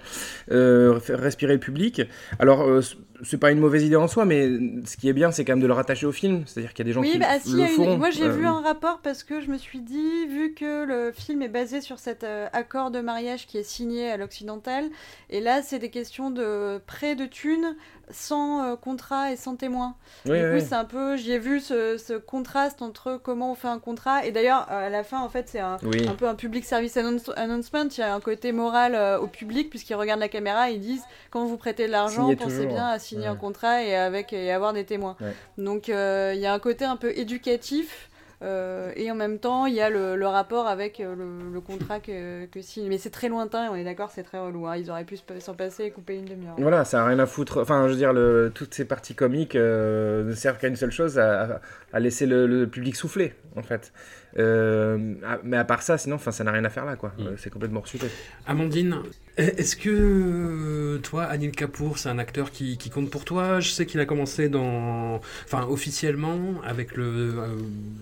euh, faire respirer le public. Alors euh, c'est pas une mauvaise idée en soi, mais ce qui est bien, c'est quand même de le rattacher au film. C'est-à-dire qu'il y a des gens Oui, qui bah, si, le une- font. moi j'ai euh, vu un rapport parce que je me suis dit, vu que le film est basé sur cet euh, accord de mariage qui est signé à l'occidental, et là c'est des questions de prêt de thunes sans euh, contrat et sans témoin. oui, du coup, oui. c'est un peu, j'y ai vu ce, ce contraste entre comment on fait un contrat, et d'ailleurs à la fin en fait c'est un, Oui. un peu un public service announce- announcement, il y a un côté moral euh, au public puisqu'ils regardent la caméra et ils disent quand vous prêtez de l'argent, pensez bien à signer Ouais. un contrat et avec et avoir des témoins. Ouais. Donc euh, il y a un côté un peu éducatif. Euh, et en même temps, il y a le, rapport avec euh, le, contrat que, signe. Mais c'est très lointain on est d'accord, c'est très relou. hein. Ils auraient pu se- s'en passer et couper une demi-heure. Voilà, ça a rien à foutre. Enfin, je veux dire, toutes ces parties comiques euh, ne servent qu'à une seule chose, à, laisser le public souffler, en fait. Euh, à- mais à part ça, sinon, enfin, ça n'a rien à faire là, quoi. Mm. Euh, C'est complètement rechuté. Amandine, est-ce que euh, toi, Anil Kapoor, c'est un acteur qui, qui compte pour toi? Je sais qu'il a commencé dans, enfin officiellement avec le, euh,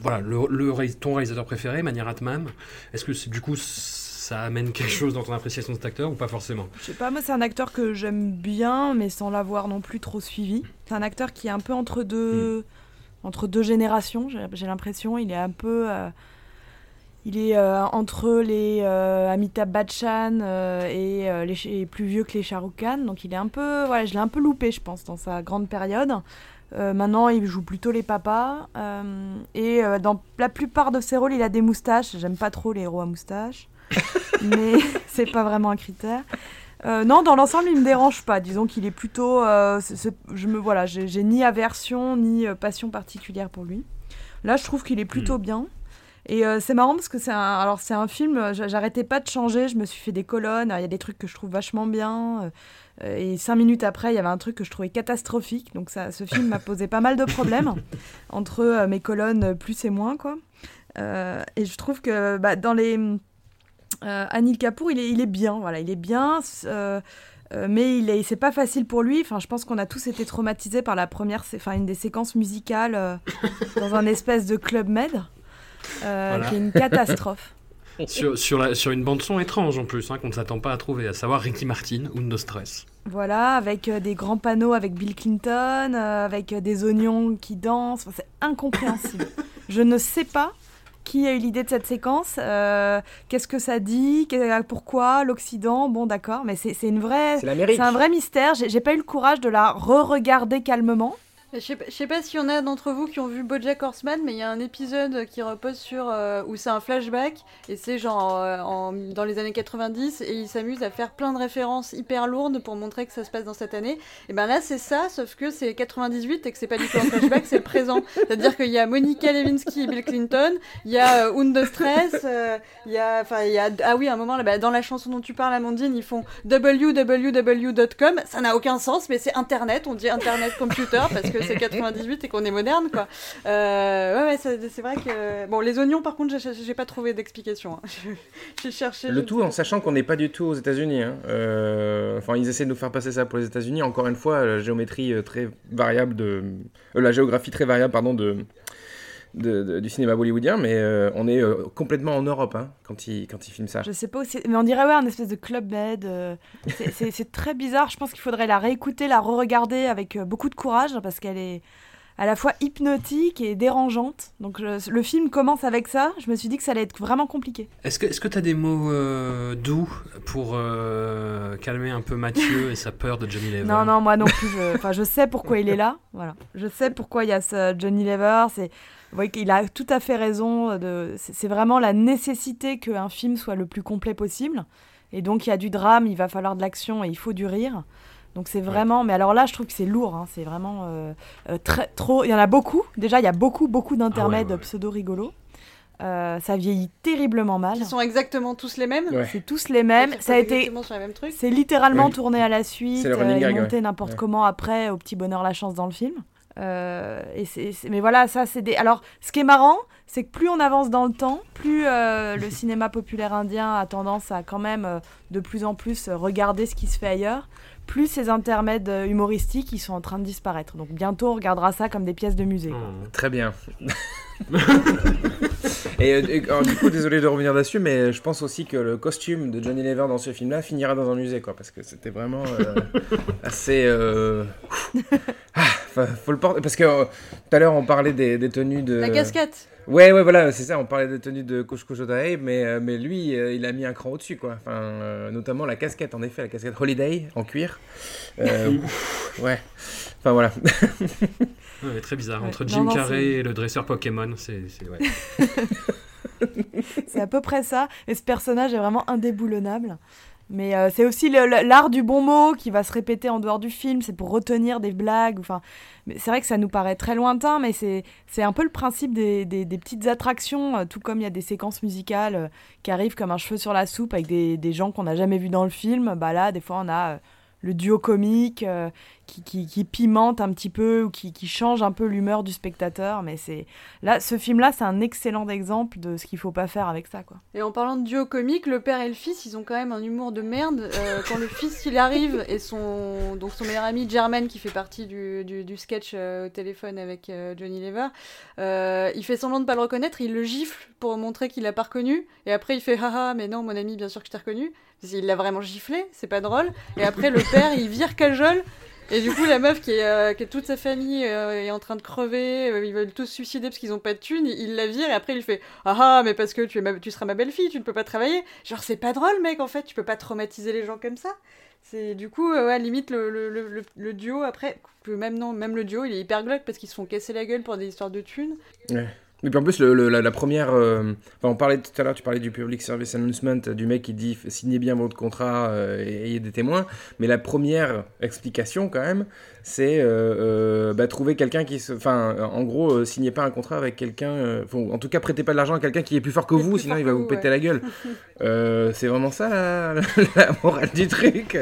voilà, le, ton réalisateur préféré, Mani Ratman. Est-ce que c'est- du coup ça amène quelque chose dans ton appréciation de cet acteur ou pas forcément? Je sais pas, moi c'est un acteur que j'aime bien, mais sans l'avoir non plus trop suivi. C'est un acteur qui est un peu entre deux, entre deux générations, j'ai l'impression. Il est un peu. euh, il est euh, entre les euh, Amitabh Bachchan euh, et, les, plus vieux que les Shah Rukh Khan. Donc il est un peu. Voilà, je l'ai un peu loupé, je pense, dans sa grande période. Maintenant, il joue plutôt les papas. et dans la plupart de ses rôles, il a des moustaches. J'aime pas trop les héros à moustaches. mais c'est pas vraiment un critère. Euh, non, dans l'ensemble, il me dérange pas. Disons qu'il est plutôt. euh, je me voilà, j'ai ni aversion ni euh, passion particulière pour lui. Là, je trouve qu'il est plutôt bien. Et euh, c'est marrant parce que c'est un, alors c'est un film. j'a- J'arrêtais pas de changer. Je me suis fait des colonnes. Il y a des trucs que je trouve vachement bien. euh, et cinq minutes après, il y avait un truc que je trouvais catastrophique. Donc ça, ce film m'a posé pas mal de problèmes entre euh, mes colonnes plus et moins quoi. Et je trouve que bah, dans les Anil Kapoor, il est, il est bien, voilà, il est bien, euh, euh, mais il est, c'est pas facile pour lui. Enfin, je pense qu'on a tous été traumatisés par la première, enfin une des séquences musicales euh, dans un espèce de club med, euh, Voilà. qui est une catastrophe. sur, sur, la- sur une bande-son étrange en plus, hein, qu'on ne s'attend pas à trouver, à savoir Ricky Martin ou No Stress. Voilà, avec euh, des grands panneaux avec Bill Clinton, euh, avec euh, des oignons qui dansent. Enfin, c'est incompréhensible. Je ne sais pas qui a eu l'idée de cette séquence. euh, Qu'est-ce que ça dit que- Pourquoi L'Occident Bon, d'accord, mais c'est une vraie. C'est l'Amérique. C'est un vrai mystère. J'ai pas eu le courage de la re-regarder calmement. Je sais, pas- je sais pas s'il y en a d'entre vous qui ont vu BoJack Horseman, mais il y a un épisode qui repose sur euh, où c'est un flashback et c'est genre euh, dans les années 90 et il s'amuse à faire plein de références hyper lourdes pour montrer que ça se passe dans cette année. Et ben là c'est ça, sauf que c'est 98 et que c'est pas du tout un flashback, c'est le présent. C'est-à-dire qu'il y a Monica Lewinsky et Bill Clinton, il y a euh, Undo Stress, euh, il y a, enfin il y a, ah oui à un moment là, bah, dans la chanson dont tu parles Amandine, ils font www.com, ça n'a aucun sens, mais c'est Internet, on dit Internet Computer parce que c'est 98 et qu'on est moderne quoi. Euh, ouais, ouais c'est vrai que bon les oignons par contre j'ai- pas trouvé d'explication. hein. J'ai cherché. Le tout en sachant qu'on n'est pas du tout aux États-Unis. hein. Euh, Enfin, ils essaient de nous faire passer ça pour les États-Unis. Encore une fois, la géométrie euh, très variable de, la géographie très variable, pardon, de, du cinéma bollywoodien. Mais euh, on est euh, complètement en Europe hein, quand ils quand ils filment ça. Je sais pas mais on dirait ouais un espèce de club med. euh, c'est- très bizarre. Je pense qu'il faudrait la réécouter, la re-regarder avec beaucoup de courage parce qu'elle est à la fois hypnotique et dérangeante. Donc je- le film commence avec ça. Je me suis dit que ça allait être vraiment compliqué. Est-ce que tu as des mots euh, doux pour euh, calmer un peu Mathieu et sa peur de Johnny Lever Non non moi non plus. Je, enfin je sais pourquoi il est là. Voilà. Je sais pourquoi il y a ce Johnny Lever. C'est vous voyez qu'il a tout à fait raison. De, c'est vraiment la nécessité qu'un film soit le plus complet possible. Et donc il y a du drame, il va falloir de l'action et il faut du rire. Donc c'est vraiment, mais alors là je trouve que c'est lourd, hein, c'est vraiment euh, euh, très trop. Il y en a beaucoup. Déjà il y a beaucoup beaucoup d'intermèdes ouais, ouais. pseudo rigolos. Euh, ça vieillit terriblement mal. Qui sont exactement tous les mêmes. Ouais. C'est tous les mêmes. Ça a été, c'est littéralement Oui. tourné à la suite. Euh, monté ouais. n'importe Ouais. comment après au petit bonheur la chance dans le film. Euh, et c'est, mais voilà, ça c'est des. Alors, ce qui est marrant, c'est que plus on avance dans le temps, plus euh, le cinéma populaire indien a tendance à quand même euh, de plus en plus regarder ce qui se fait ailleurs, plus ces intermèdes euh, humoristiques ils sont en train de disparaître. Donc bientôt on regardera ça comme des pièces de musée. quoi. Oh. Très bien. et, euh, et, alors, du coup, désolé de revenir là-dessus, mais je pense aussi que le costume de Johnny Lever dans ce film-là finira dans un musée, quoi, parce que c'était vraiment euh, assez. euh, Ah, faut, faut le porter, parce que tout à l'heure on parlait des, des tenues de. La casquette. Ouais, ouais, voilà, c'est ça. On parlait des tenues de Kush Kuchotae, mais euh, mais lui, euh, il a mis un cran au-dessus, quoi. Enfin, euh, notamment la casquette, en effet, la casquette Holiday en cuir. Euh, ouf, ouais. Enfin voilà. Ouais, très bizarre. Entre Jim non, Carrey et le dresseur Pokémon, c'est. c'est- ouais. C'est à peu près ça. Et ce personnage est vraiment indéboulonnable. Mais euh, c'est aussi l'art du bon mot qui va se répéter en dehors du film. C'est pour retenir des blagues. Enfin, c'est vrai que ça nous paraît très lointain, mais c'est un peu le principe des, des- petites attractions. euh, tout comme il y a des séquences musicales euh, qui arrivent comme un cheveu sur la soupe avec des, des gens qu'on n'a jamais vus dans le film. Bah là, des fois, on a le duo comique qui, qui, qui pimente un petit peu ou qui, qui change un peu l'humeur du spectateur. Mais c'est là, ce film-là, c'est un excellent exemple de ce qu'il faut pas faire avec ça, quoi. Et en parlant de duo comique, le père et le fils, ils ont quand même un humour de merde. Euh, quand le fils il arrive et son donc son meilleur ami Jermaine qui fait partie du, du, du sketch euh, au téléphone avec euh, Johnny Lever, il fait semblant de pas le reconnaître, il le gifle pour montrer qu'il l'a pas reconnu. Et après il fait haha mais non mon ami bien sûr que je t'ai reconnu. Il l'a vraiment giflé, c'est pas drôle. Et après le père il vire Cajol. Et du coup, la meuf qui est, euh, toute sa famille euh, est en train de crever, euh, ils veulent tous se suicider parce qu'ils ont pas de thunes, il, la vire et après il fait Ah ah, mais parce que tu, es tu seras ma belle-fille, tu ne peux pas travailler. Genre, c'est pas drôle, mec, en fait, tu peux pas traumatiser les gens comme ça. C'est du coup, euh, ouais, limite le, le, le, duo après, même non, même le duo il est hyper glauque parce qu'ils se font casser la gueule pour des histoires de thunes. Et puis en plus, le, le- la, la première. euh, enfin, on parlait tout à l'heure, tu parlais du Public Service Announcement, du mec qui dit signez bien votre contrat euh, et ayez des témoins. Mais la première explication, quand même, c'est euh, euh, bah, trouver quelqu'un qui se. Enfin, en gros, euh, signez pas un contrat avec quelqu'un. euh, en tout cas, prêtez pas de l'argent à quelqu'un qui est plus fort que vous, sinon il va vous vous, péter ouais. la gueule. Euh, c'est vraiment ça la, la morale du truc.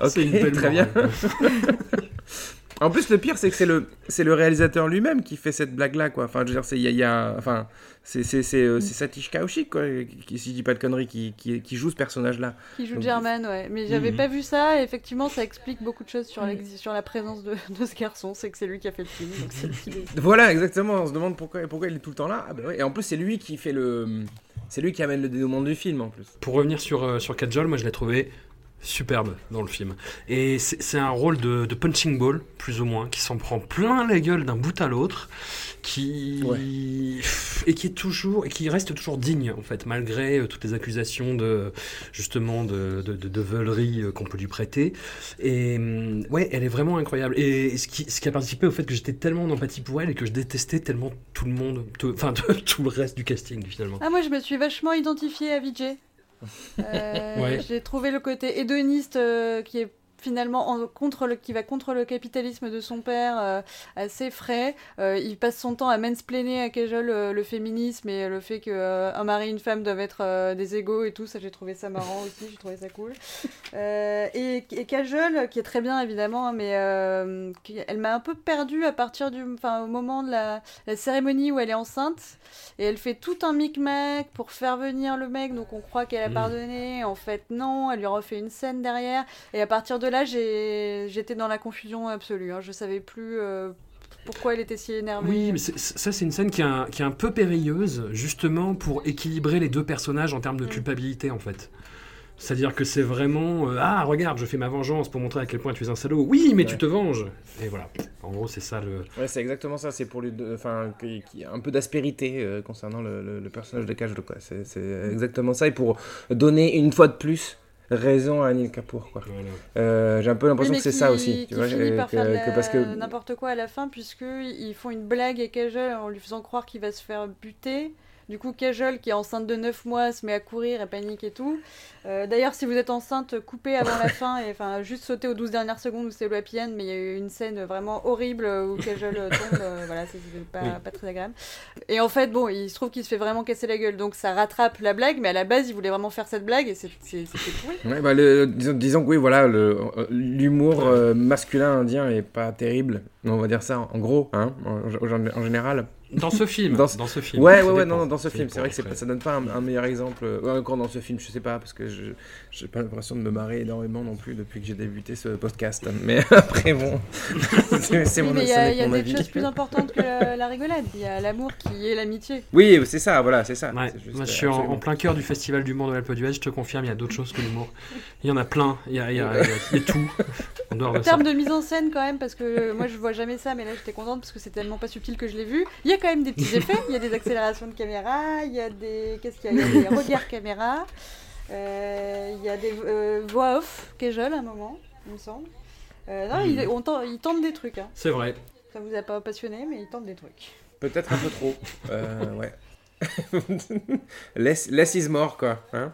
Ok, C'est une belle très bien. En plus, le pire, c'est que c'est le, c'est le réalisateur lui-même qui fait cette blague-là, quoi. Enfin, je veux dire, c'est, il y a, il y a- enfin, c'est, c'est, c'est, euh, c'est Satish Kaushik, quoi, qui, si je dis pas de conneries, qui, qui, qui joue ce personnage-là. Qui joue Donc, German, ouais. Mais j'avais Mhm. pas vu ça, et effectivement, ça explique beaucoup de choses sur, la présence de, de ce garçon. C'est que c'est lui qui a fait le film, donc c'est lui qui l'est. Voilà, exactement. On se demande pourquoi, pourquoi il est tout le temps là. Ah, bah ouais. Et en plus, c'est lui qui fait le, C'est lui qui amène le dénouement du film en plus. Pour revenir sur, euh, sur Kajol, moi je l'ai trouvé superbe dans le film. Et c'est un rôle de, de punching ball, plus ou moins, qui s'en prend plein la gueule d'un bout à l'autre, qui et qui est toujours et qui reste toujours digne en fait, malgré euh, toutes les accusations de justement de, de, de, de veulerie euh, qu'on peut lui prêter. Et hum, ouais, elle est vraiment incroyable. Et ce qui, ce qui a participé au fait que j'étais tellement en empathie pour elle et que je détestais tellement tout le monde, tout- enfin tout le reste du casting finalement. Ah, moi, je me suis vachement identifiée à Vijay. Euh, Ouais. J'ai trouvé le côté hédoniste euh, qui est finalement en- contre le, qui va contre le capitalisme de son père euh, assez frais. Euh, il passe son temps à mansplainer à Kajol euh, le féminisme et le fait qu'un mari et une femme doivent être euh, des égaux et tout. Ça, j'ai trouvé ça marrant aussi, j'ai trouvé ça cool. Euh, et, et Kajol, qui est très bien évidemment, hein, mais euh, qui- elle m'a un peu perdue à partir du, enfin, au moment de la, la cérémonie où elle est enceinte. Et elle fait tout un micmac pour faire venir le mec, donc on croit qu'elle a Mm. pardonné. En fait, non, elle lui refait une scène derrière. Et à partir de là, j'étais dans la confusion absolue. Hein. Je savais plus euh, pourquoi elle était si énervée. Oui, mais ça c'est une scène qui est, un, qui est un peu périlleuse, justement pour équilibrer les deux personnages en termes de Mm. culpabilité en fait. C'est-à-dire que c'est vraiment euh, ah regarde je fais ma vengeance pour montrer à quel point tu es un salaud. Oui mais tu te venges. Et voilà. En gros c'est ça le. Ouais, c'est exactement ça. C'est pour lui, de- enfin, qu'il qu'il y ait un peu d'aspérité euh, concernant le, le- le personnage de Kajol, quoi. C'est c'est exactement ça. Et pour donner une fois de plus raison à Anil Kapoor, quoi. Voilà. Euh, J'ai un peu l'impression que c'est qui- ça aussi. Qui vois, finit euh, par que- faire de que la- parce que n'importe quoi à la fin, puisque ils font une blague à Kajol en lui faisant croire qu'il va se faire buter. Du coup, Kajol, qui est enceinte de 9 mois, se met à courir et panique et tout. Euh, D'ailleurs, si vous êtes enceinte, coupez avant la fin et enfin juste sautez aux 12 dernières secondes où c'est le happy end. Mais il y a eu une scène vraiment horrible où Kajol euh, tombe. euh, voilà, c'est pas, Oui. pas très agréable. Et en fait, bon, il se trouve qu'il se fait vraiment casser la gueule. Donc ça rattrape la blague, mais à la base, il voulait vraiment faire cette blague et c'était pourri. Ouais, bah, le- disons, disons que oui, voilà, euh, l'humour euh, masculin indien est pas terrible. On va dire ça, en gros, hein, en, en- en général. Dans ce film. Dans Dans, ce- ce film. Ouais, ouais, ouais, non, non, dans ce film, c'est vrai que pas- ça donne pas un, un meilleur exemple. Ouais, encore dans ce film, je sais pas, parce que je j'ai pas l'impression de me marrer énormément non plus depuis que j'ai débuté ce podcast. Mais après, bon, c'est mon, il y a, y des avis. choses plus importantes que la, la rigolade. Il y a l'amour qui est l'amitié. Oui, c'est ça, voilà, c'est ça. Ouais, C'est juste, moi je euh, suis en, plein cœur du festival d'humour de l'Alpe d'Huez, je te confirme, il y a d'autres choses que l'humour. Il y en a plein, il y a, il y a- il y a- il y a tout. En termes de mise en scène, quand même, parce que moi je vois jamais ça, mais là j'étais contente parce que c'est tellement pas subtil que je l'ai vu. Il y a quand même des petits effets, il y a des accélérations de caméra, il y a des. Qu'est-ce qu'il y a? Il y a des regards caméra, euh, il y a des euh, voix off, Kejol à un moment, il me semble. Euh, non, il, on tente, il tente des trucs. Hein. C'est vrai. Ça vous a pas passionné, mais il tente des trucs. Peut-être un peu trop. Euh, ouais. less, less is more, quoi. Hein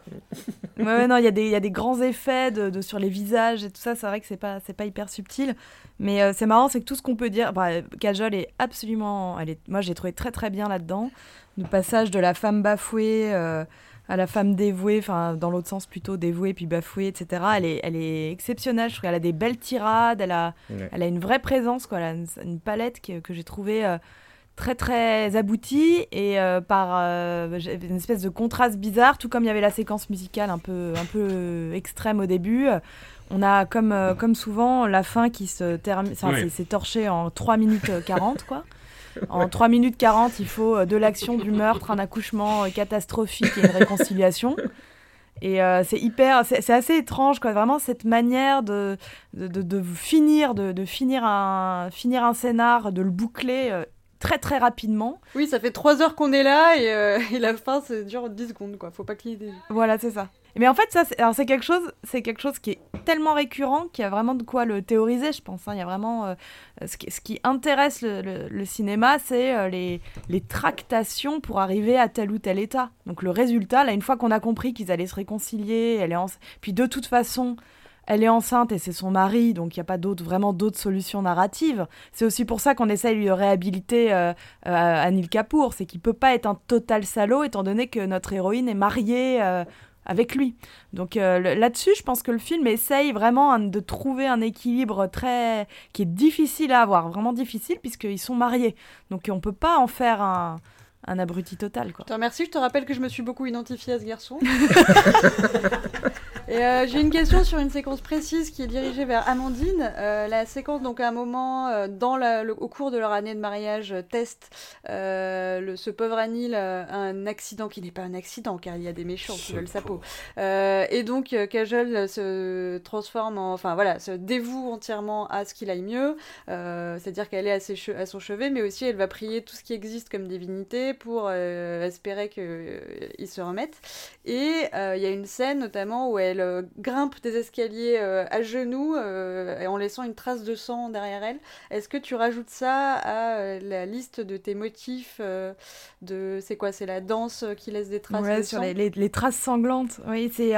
Ouais, non, il y, a des- il y a des grands effets de, de- sur les visages et tout ça. C'est vrai que c'est pas, c'est pas hyper subtil. Mais euh, c'est marrant, c'est que tout ce qu'on peut dire. Bah, Kajol est absolument. Elle est, moi, j'ai trouvé très très bien là-dedans. Le passage de la femme bafouée euh, à la femme dévouée, enfin, dans l'autre sens plutôt, dévouée puis bafouée, etc. Elle est, elle est exceptionnelle. Je trouve qu'elle a des belles tirades. Elle a, Ouais. elle a une vraie présence, quoi. Elle a une, une palette que, que j'ai trouvée. euh, très très aboutie et par une espèce de contraste bizarre, tout comme il y avait la séquence musicale un peu, un peu extrême au début. Euh, On a comme, euh, comme souvent la fin qui se termine, enfin, Ouais. c'est- torché en 3 minutes euh, 40 quoi. En 3 minutes 40, il faut euh, de l'action, du meurtre, un accouchement euh, catastrophique et une réconciliation. Et euh, c'est hyper, c'est assez étrange, quoi. Vraiment cette manière de, de, de- de finir, de, de finir un, finir un scénar, de le boucler euh, très très rapidement. Oui, ça fait 3 heures qu'on est là et, euh, et la fin c'est dure 10 secondes quoi. Faut pas cligner des yeux. Voilà, c'est ça. Mais en fait, c'est- quelque chose, quelque chose qui est tellement récurrent qu'il y a vraiment de quoi le théoriser, je pense. hein. Il y a vraiment euh, ce, qui, ce qui intéresse le, le- cinéma, c'est euh, les, les tractations pour arriver à tel ou tel état. Donc le résultat, là, une fois qu'on a compris qu'ils allaient se réconcilier, elle est puis de toute façon. Elle est enceinte et c'est son mari, donc il n'y a pas vraiment d'autres solutions narratives. C'est aussi pour ça qu'on essaye de réhabiliter euh, Anil Kapoor, c'est qu'il peut pas être un total salaud étant donné que notre héroïne est mariée avec lui. Donc euh, là-dessus, je pense que le film essaye vraiment hein, de trouver un équilibre très qui est difficile à avoir, vraiment difficile puisqu'ils sont mariés. Donc on peut pas en faire un, un abruti total quoi. Je te remercie, je te rappelle que je me suis beaucoup identifiée à ce garçon. Et euh, j'ai une question sur une séquence précise qui est dirigée vers Amandine. Euh, la séquence, donc à un moment, euh, dans la- le- au cours de leur année de mariage, test, euh, le- ce pauvre Anil un accident qui n'est pas un accident car il y a des méchants qui veulent sa peau. et donc Kajol se transforme en, enfin voilà, se dévoue entièrement à ce qu'il aille mieux. C'est-à-dire qu'elle est à, ses che- à son chevet, mais aussi elle va prier tout ce qui existe comme divinité pour espérer qu'il se remette. Et il y a une scène notamment où elle euh, grimpe des escaliers euh, à genoux euh, et en laissant une trace de sang derrière elle. Est-ce que tu rajoutes ça à la liste de tes motifs de c'est quoi C'est la danse qui laisse des traces Ouais, de sur sang les, les- les traces sanglantes. Oui, c'est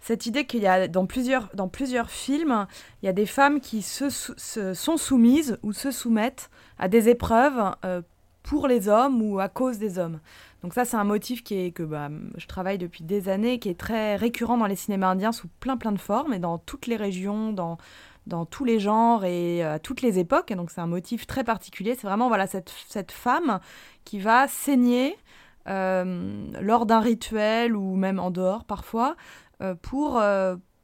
cette idée qu'il y a dans plusieurs, dans plusieurs films, il y a des femmes qui se, sont soumises ou se soumettent à des épreuves euh, pour les hommes ou à cause des hommes. Donc ça, c'est un motif qui est, que bah, je travaille depuis des années, qui est très récurrent dans les cinémas indiens sous plein plein de formes et dans toutes les régions, dans, dans tous les genres et euh, à toutes les époques. Donc c'est un motif très particulier. C'est vraiment voilà, cette, cette femme qui va saigner euh, lors d'un rituel ou même en dehors parfois euh, pour,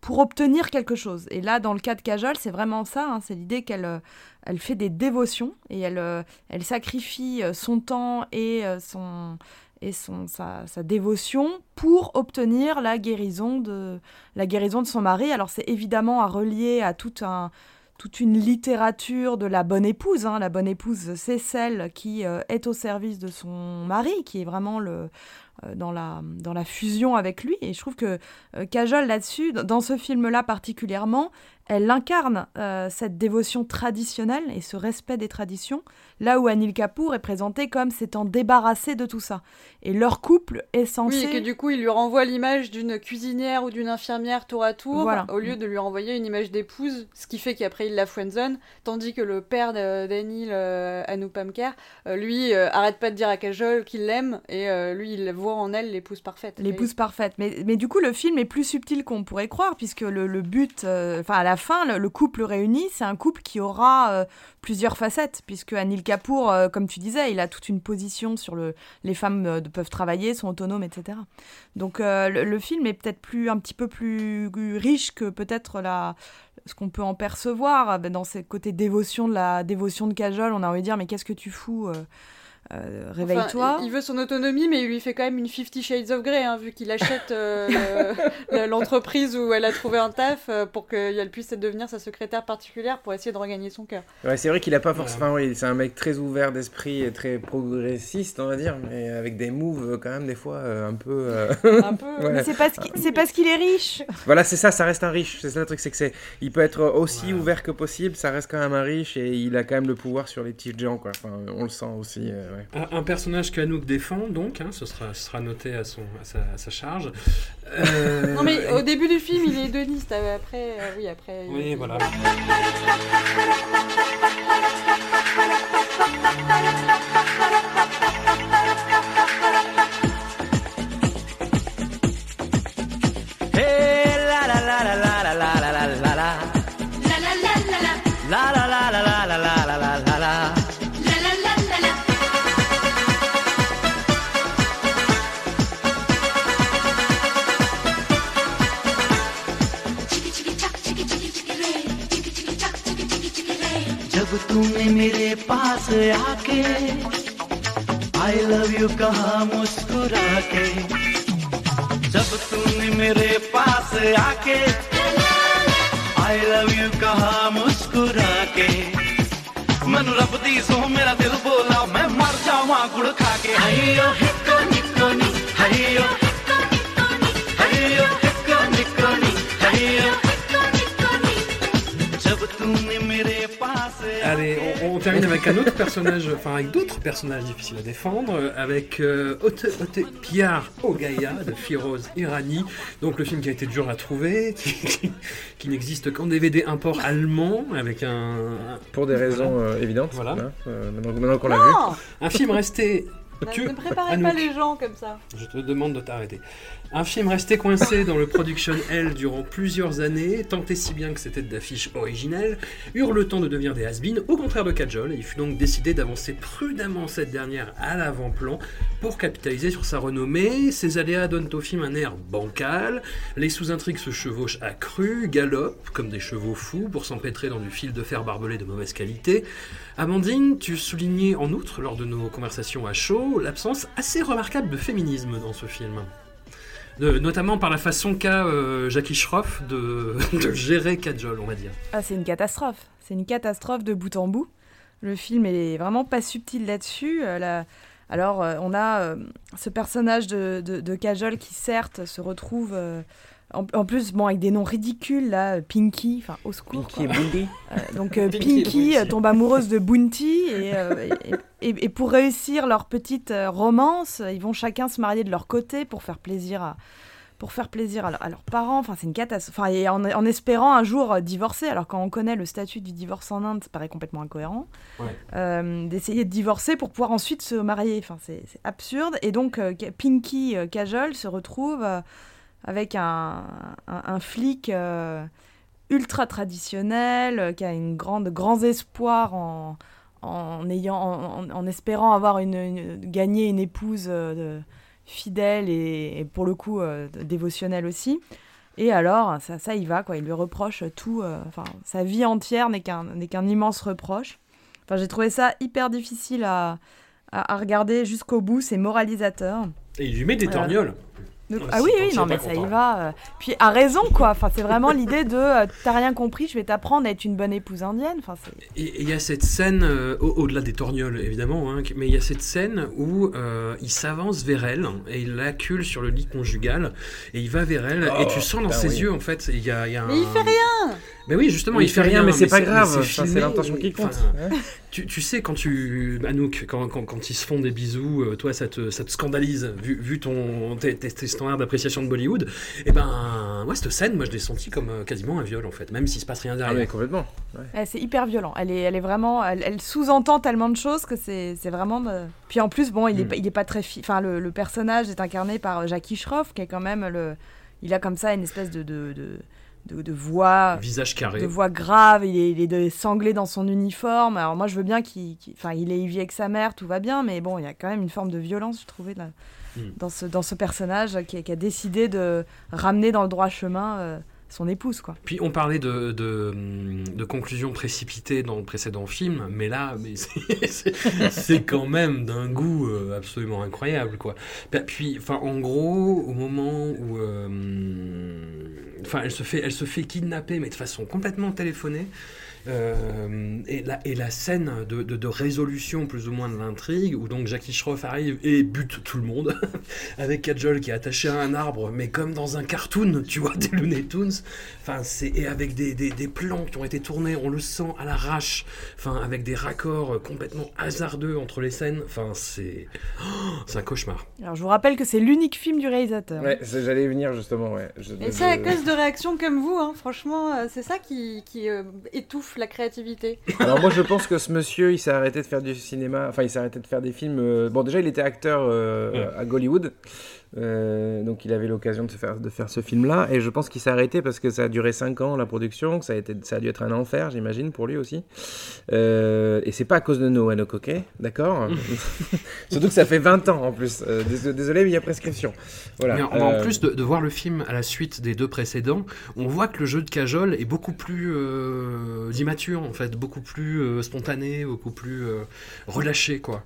pour obtenir quelque chose. Et là, dans le cas de Kajol, c'est vraiment ça. hein, c'est l'idée qu'elle elle fait des dévotions et elle, elle sacrifie son temps et, son, et son, sa, sa dévotion pour obtenir la guérison de, la guérison de son mari. Alors c'est évidemment à relier à tout un toute une littérature de la bonne épouse. hein. La bonne épouse, c'est celle qui euh, est au service de son mari, qui est vraiment le, dans, la, dans la fusion avec lui. Et je trouve que euh, Kajol, là-dessus, dans- ce film-là particulièrement, elle incarne euh, cette dévotion traditionnelle et ce respect des traditions, là où Anil Kapoor est présenté comme s'étant débarrassé de tout ça. Et leur couple est censé... Oui, et que du coup, il lui renvoie l'image d'une cuisinière ou d'une infirmière tour à tour, Voilà. au lieu de lui renvoyer une image d'épouse, ce qui fait qu'après il la friendzone, tandis que le père d'Anil, euh, Anupam Kher, euh, lui, euh, arrête pas de dire à Kajol qu'il l'aime, et euh, lui, il voit en elle l'épouse parfaite. L'épouse parfaite. Mais, mais du coup, le film est plus subtil qu'on pourrait croire, puisque le, le but, euh, enfin à la fin, le, le couple réuni, c'est un couple qui aura euh, plusieurs facettes, puisque Anil Kapoor, euh, comme tu disais, il a toute une position sur le, les femmes peuvent travailler, sont autonomes, etc. Donc le, le film est peut-être plus un petit peu plus riche que peut-être la ce qu'on peut en percevoir dans ces côtés dévotion de la dévotion de Kajol. On a envie de dire mais qu'est-ce que tu fous euh, Enfin, Réveille-toi. il, veut son autonomie, mais il lui fait quand même une Fifty Shades of Grey, hein, vu qu'il achète euh, le- le- l'entreprise où elle a trouvé un taf euh, pour qu'elle puisse devenir sa secrétaire particulière pour essayer de regagner son cœur. Ouais, c'est vrai qu'il a pas forcément. Enfin, oui, c'est un mec très ouvert d'esprit et très progressiste, on va dire, mais avec des moves quand même des fois euh, un peu. euh, Un peu. Ouais. Mais c'est parce qu'il est riche. Voilà, c'est ça, ça reste un riche. C'est ça le truc, c'est que c'est, il peut être aussi ouvert que possible, ça reste quand même un riche et il a quand même le pouvoir sur les petits gens, quoi. Enfin, on le sent aussi. Euh, ouais. Un, un personnage qu'Anouk défend, donc, hein, ce, sera, ce sera noté à, son, à, sa, à sa charge. Euh, Non mais au début du film il est hédoniste, euh, après euh, oui après. il- Oui, voilà. पास आके I love you कहा मुस्कुरा के जब तूने मेरे पास आके I love you कहा मुस्कुरा के मन रब दी सो, मेरा दिल बोला, मैं मर जावा गुड़ खा के आई ओ हिकन termine avec un autre personnage, enfin avec d'autres personnages difficiles à défendre, euh, avec euh, Ote, Ote Piar Ogaya de Firoz Irani, donc le film qui a été dur à trouver, qui, qui- qui n'existe qu'en DVD import allemand, avec un, Pour des raisons euh, évidentes. Voilà. hein, euh, maintenant, maintenant qu'on l'a vu. Un film resté Tu- Ne préparez Anouk. pas les gens comme ça. Je te demande de t'arrêter. Un film resté coincé dans le production L durant plusieurs années, tant et si bien que c'était d'affiches originelles, eurent le temps de devenir des has au contraire de Kajol, et il fut donc décidé d'avancer prudemment cette dernière à l'avant-plan pour capitaliser sur sa renommée. Ses aléas donnent au film un air bancal, les sous-intrigues se chevauchent à cru, galopent comme des chevaux fous pour s'empêtrer dans du fil de fer barbelé de mauvaise qualité. Amandine, tu soulignais en outre, lors de nos conversations à chaud, l'absence assez remarquable de féminisme dans ce film. Notamment par la façon qu'a euh, Jackie Schroff de, gérer Kajol, on va dire. Ah, c'est une catastrophe. C'est une catastrophe de bout en bout. Le film est vraiment pas subtil là-dessus. Euh, Alors, euh, on a ce personnage de, de, de Kajol qui, certes, se retrouve. En, en plus, bon, avec des noms ridicules, là, Pinky, enfin, au secours. Pinky quoi. et Bundy. Euh, donc euh, Pinky Bounty. euh, tombe amoureuse de Bounty et, euh, et, et- et pour réussir leur petite euh, romance, ils vont chacun se marier de leur côté pour faire plaisir à pour faire plaisir à, leur- à leurs parents. Enfin, c'est une catastrophe. Enfin, et en, en espérant un jour divorcer. Alors quand on connaît le statut du divorce en Inde, ça paraît complètement incohérent. Ouais. Euh, D'essayer de divorcer pour pouvoir ensuite se marier. Enfin, c'est absurde. Et donc euh, Pinky euh, Kajol se retrouve euh, avec un, un, un flic. euh, ultra traditionnel, euh, qui a une grande, grands espoirs en, en, ayant, en, espérant avoir une, une- gagner une épouse euh, fidèle et, et pour le coup euh, dévotionnelle aussi. Et alors, ça, ça y va, quoi. Il lui reproche tout. Enfin, sa vie entière n'est qu'un n'est qu'un immense reproche. Enfin, j'ai trouvé ça hyper difficile à, à, à regarder jusqu'au bout. C'est moralisateur. Et il lui met des torgnoles. Donc- ah c'est oui, oui, non, mais ça y va. euh. Puis à raison, quoi. Enfin, c'est vraiment l'idée de euh, t'as rien compris, je vais t'apprendre à être une bonne épouse indienne. Enfin, c'est Et il y a cette scène, euh, au- au-delà des torgnoles évidemment, hein, mais il y a cette scène où euh, il s'avance vers elle et il l'accule sur le lit conjugal et il va vers elle et tu sens dans putain, ses oui. yeux en fait, il y a, il y a Mais il un- fait rien Mais oui, justement, il, fait rien, mais c'est pas grave. C'est l'intention qui compte. Ouais. Tu, tu sais, quand tu. Anouk, quand, quand, quand ils se font des bisous, toi, ça te, ça te scandalise, vu, vu ton, tes, tes- tes standards d'appréciation de Bollywood. Et ben, moi, cette scène, moi, je l'ai senti comme euh, quasiment un viol, en fait, même s'il se passe rien Ah, derrière. complètement. Ouais, c'est hyper violent. Elle est, elle est vraiment, elle, elle sous-entend tellement de choses que c'est, c'est vraiment. de- Puis en plus, bon, il est, Mm. pas- il est pas très, fi- enfin, le, le personnage est incarné par euh, Jackie Schroff, qui est quand même le, il a comme ça une espèce de de, de, de- de voix, Visage carré. de voix grave. Il est, il est de- sanglé dans son uniforme. Alors moi, je veux bien qu'il, enfin, il est, il vit avec sa mère, tout va bien, mais bon, il y a quand même une forme de violence, je trouvais, là, Mm. dans ce, dans ce personnage qui, qui a décidé de ramener dans le droit chemin euh, son épouse, quoi. Puis on parlait de, de, de conclusions précipitées dans le précédent film, mais là, mais c'est- quand même d'un goût euh, absolument incroyable, quoi. Puis- Puis, enfin, en gros, au moment où, euh, enfin, elle se fait, elle se fait kidnapper, mais de façon complètement téléphonée. Euh, et, la, et la scène de, de- de résolution plus ou moins de l'intrigue où donc Jackie Schroff arrive et bute tout le monde avec Kajol qui est attaché à un arbre mais comme dans un cartoon tu vois des Looney Tunes Enfin, c'est et avec des, des, des plans qui ont été tournés, on le sent à l'arrache. Enfin, avec des raccords complètement hasardeux entre les scènes. Enfin, c'est oh, c'est un cauchemar. Alors je vous rappelle que c'est l'unique film du réalisateur. Ouais, j'allais y venir justement. Ouais. Je- Et je- c'est à cause de réactions comme vous, hein. franchement, euh, c'est ça qui, qui euh, étouffe la créativité. Alors moi je pense que ce monsieur il s'est arrêté de faire du cinéma, enfin il s'est arrêté de faire des films. euh, Bon déjà il était acteur euh, Ouais. à Gollywood, euh, donc il avait l'occasion de, se faire, de faire ce film là et je pense qu'il s'est arrêté parce que ça a duré 5 ans la production, que ça a, été, ça a dû être un enfer j'imagine pour lui aussi. Euh, et c'est pas à cause de Noël ok, d'accord Surtout que ça fait 20 ans en plus, Euh, dés- désolé mais il y a prescription. Voilà. Mais en, en plus de, de voir le film à la suite des deux précédents, on voit que le jeu de Cajol est beaucoup plus immature, en fait, beaucoup plus spontané, beaucoup plus relâché, quoi.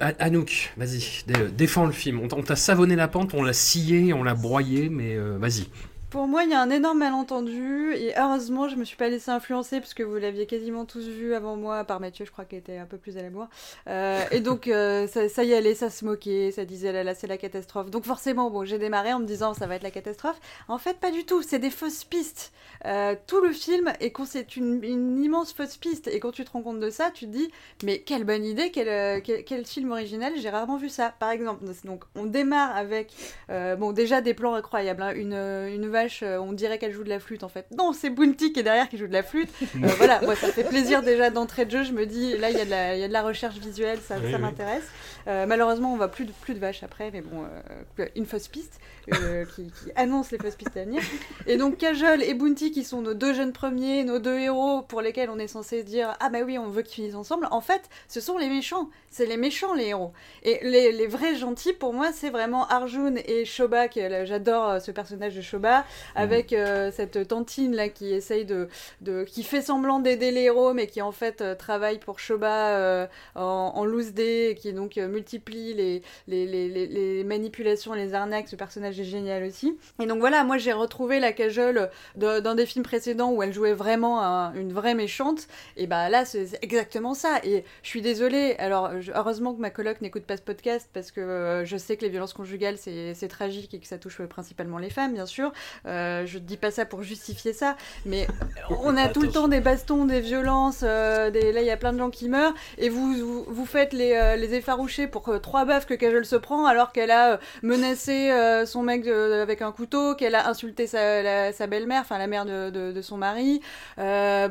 A- Anouk, vas-y, dé- défends le film. On t'a- on t'a savonné la pente, on l'a scié, on l'a broyé, mais euh, vas-y. Pour moi, il y a un énorme malentendu et heureusement, je me suis pas laissé influencer parce que vous l'aviez quasiment tous vu avant moi, à part Mathieu, je crois qu'il était un peu plus à la bourre. Euh, et donc, euh, ça, y allait, ça se moquait, ça disait là là, c'est la catastrophe. Donc forcément, bon, j'ai démarré en me disant ça va être la catastrophe. En fait, pas du tout, c'est des fausses pistes. Euh, tout le film est c'est une, immense fausse piste et quand tu te rends compte de ça, tu te dis mais quelle bonne idée, quel, quel, film original, j'ai rarement vu ça. Par exemple, donc on démarre avec bon déjà des plans incroyables, hein, une, une vache, euh, on dirait qu'elle joue de la flûte en fait. Non, c'est Bounty qui est derrière qui joue de la flûte. Euh, voilà, moi ça me fait plaisir déjà d'entrée de jeu. Je me dis, là il y, a de la- il y a de la recherche visuelle, ça, Oui, ça oui. m'intéresse. Euh, malheureusement, on voit plus de, plus de vaches après, mais bon, une fausse piste euh, qui, qui annonce les fausses pistes à venir. Et donc Kajol et Bounty qui sont nos deux jeunes premiers, nos deux héros pour lesquels on est censé dire ah bah oui on veut qu'ils finissent ensemble. En fait, ce sont les méchants. C'est les méchants les héros. Et les, les vrais gentils pour moi c'est vraiment Arjun et Shoba. J'adore euh, ce personnage de Shoba avec euh, cette tantine là qui essaye de, de qui fait semblant d'aider les héros mais qui en fait euh, travaille pour Shoba en, en loose day et qui donc multiplie les, les, les, les, les manipulations, les arnaques. Ce personnage est génial aussi. Et donc voilà, moi j'ai retrouvé la Cajole de- dans des films précédents où elle jouait vraiment un- une vraie méchante. Et bah là, c'est exactement ça. Et je suis désolée. Alors, heureusement que ma coloc n'écoute pas ce podcast parce que euh, je sais que les violences conjugales c'est tragique et que ça touche principalement les femmes, bien sûr. Euh, je dis pas ça pour justifier ça, mais on a tout le temps des bastons, des violences. euh, des... Là, il y a plein de gens qui meurent et vous vous, vous faites les, les effarouchés pour trois baffes que Cajole se prend alors qu'elle a menacé son mec avec un couteau, qu'elle a insulté sa, sa belle-mère, enfin la mère de, son mari. Euh,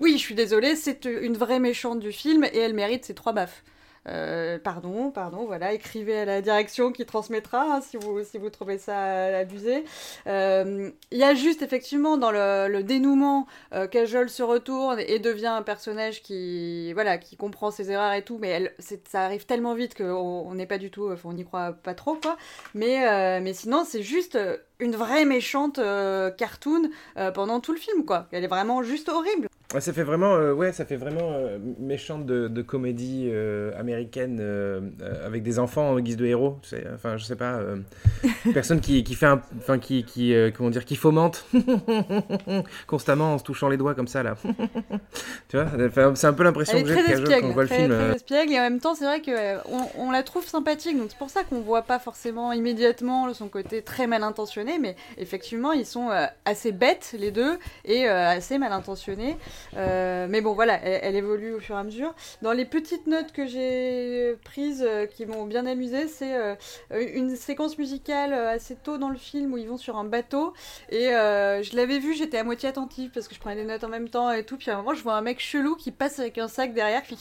oui, je suis désolée, c'est une vraie méchante du film et elle mérite ses trois baffes. Euh, pardon, pardon, voilà, écrivez à la direction qui transmettra hein, si, vous, si vous trouvez ça abusé. Euh, Il y a juste effectivement dans le, dénouement, euh, se retourne et devient un personnage qui, voilà, qui comprend ses erreurs et tout, mais elle, ça arrive tellement vite qu'on on n'est pas du tout, on n'y croit pas trop, quoi. Mais, euh, mais sinon, c'est juste une vraie méchante cartoon pendant tout le film, quoi. Elle est vraiment juste horrible. Ouais, ça fait vraiment, euh, ouais, ça fait vraiment euh, méchante de, de comédie euh, américaine euh, euh, avec des enfants en guise de héros. Tu sais, enfin, je sais pas, euh, personne qui, qui fait un, enfin, qui, qui, comment dire, qui fomente constamment en se touchant les doigts comme ça là. tu vois, c'est un peu l'impression que j'ai quand on voit le très, film. euh, espiègle, et en même temps, c'est vrai que on, on la trouve sympathique, donc c'est pour ça qu'on voit pas forcément immédiatement son côté très mal intentionné, mais effectivement, ils sont assez bêtes les deux et assez mal intentionnés. Euh, mais bon, voilà, elle, évolue au fur et à mesure. Dans les petites notes que j'ai prises euh, qui m'ont bien amusé, c'est euh, une séquence musicale assez tôt dans le film où ils vont sur un bateau et je l'avais vu, j'étais à moitié attentive parce que je prenais des notes en même temps et tout. Puis à un moment, je vois un mec chelou qui passe avec un sac derrière, qui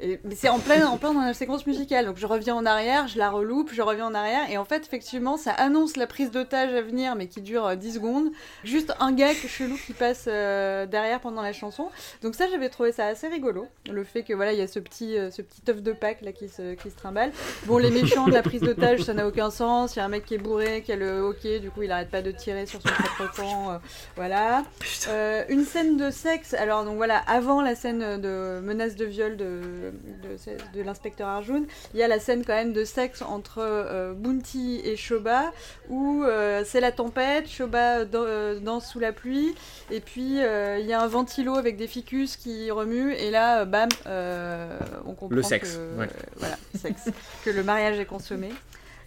Et, mais c'est en plein, en plein dans la séquence musicale. Donc je reviens en arrière, je la reloupe, je reviens en arrière. Et en fait, effectivement, ça annonce la prise d'otage à venir, mais qui dure euh, 10 secondes. Juste un gars chelou qui passe euh, derrière pendant la chanson. Donc ça, j'avais trouvé ça assez rigolo. Le fait que voilà, il y a ce petit, euh, ce petit œuf de Pâques là qui se, qui se trimballe. Bon, les méchants de la prise d'otage, ça n'a aucun sens. Il y a un mec qui est bourré, qui a le hockey, du coup, il arrête pas de tirer sur son propre camp. euh, voilà. Euh, une scène de sexe. Alors donc voilà, avant la scène de menace de viol de, de, de l'inspecteur Arjun, il y a la scène quand même de sexe entre euh, Bounty et Shoba où euh, c'est la tempête, Shoba euh, danse sous la pluie et puis il y a un ventilo avec des ficus qui remuent et là bam on comprend Le sexe, que, ouais. voilà, sexe, que le mariage est consommé.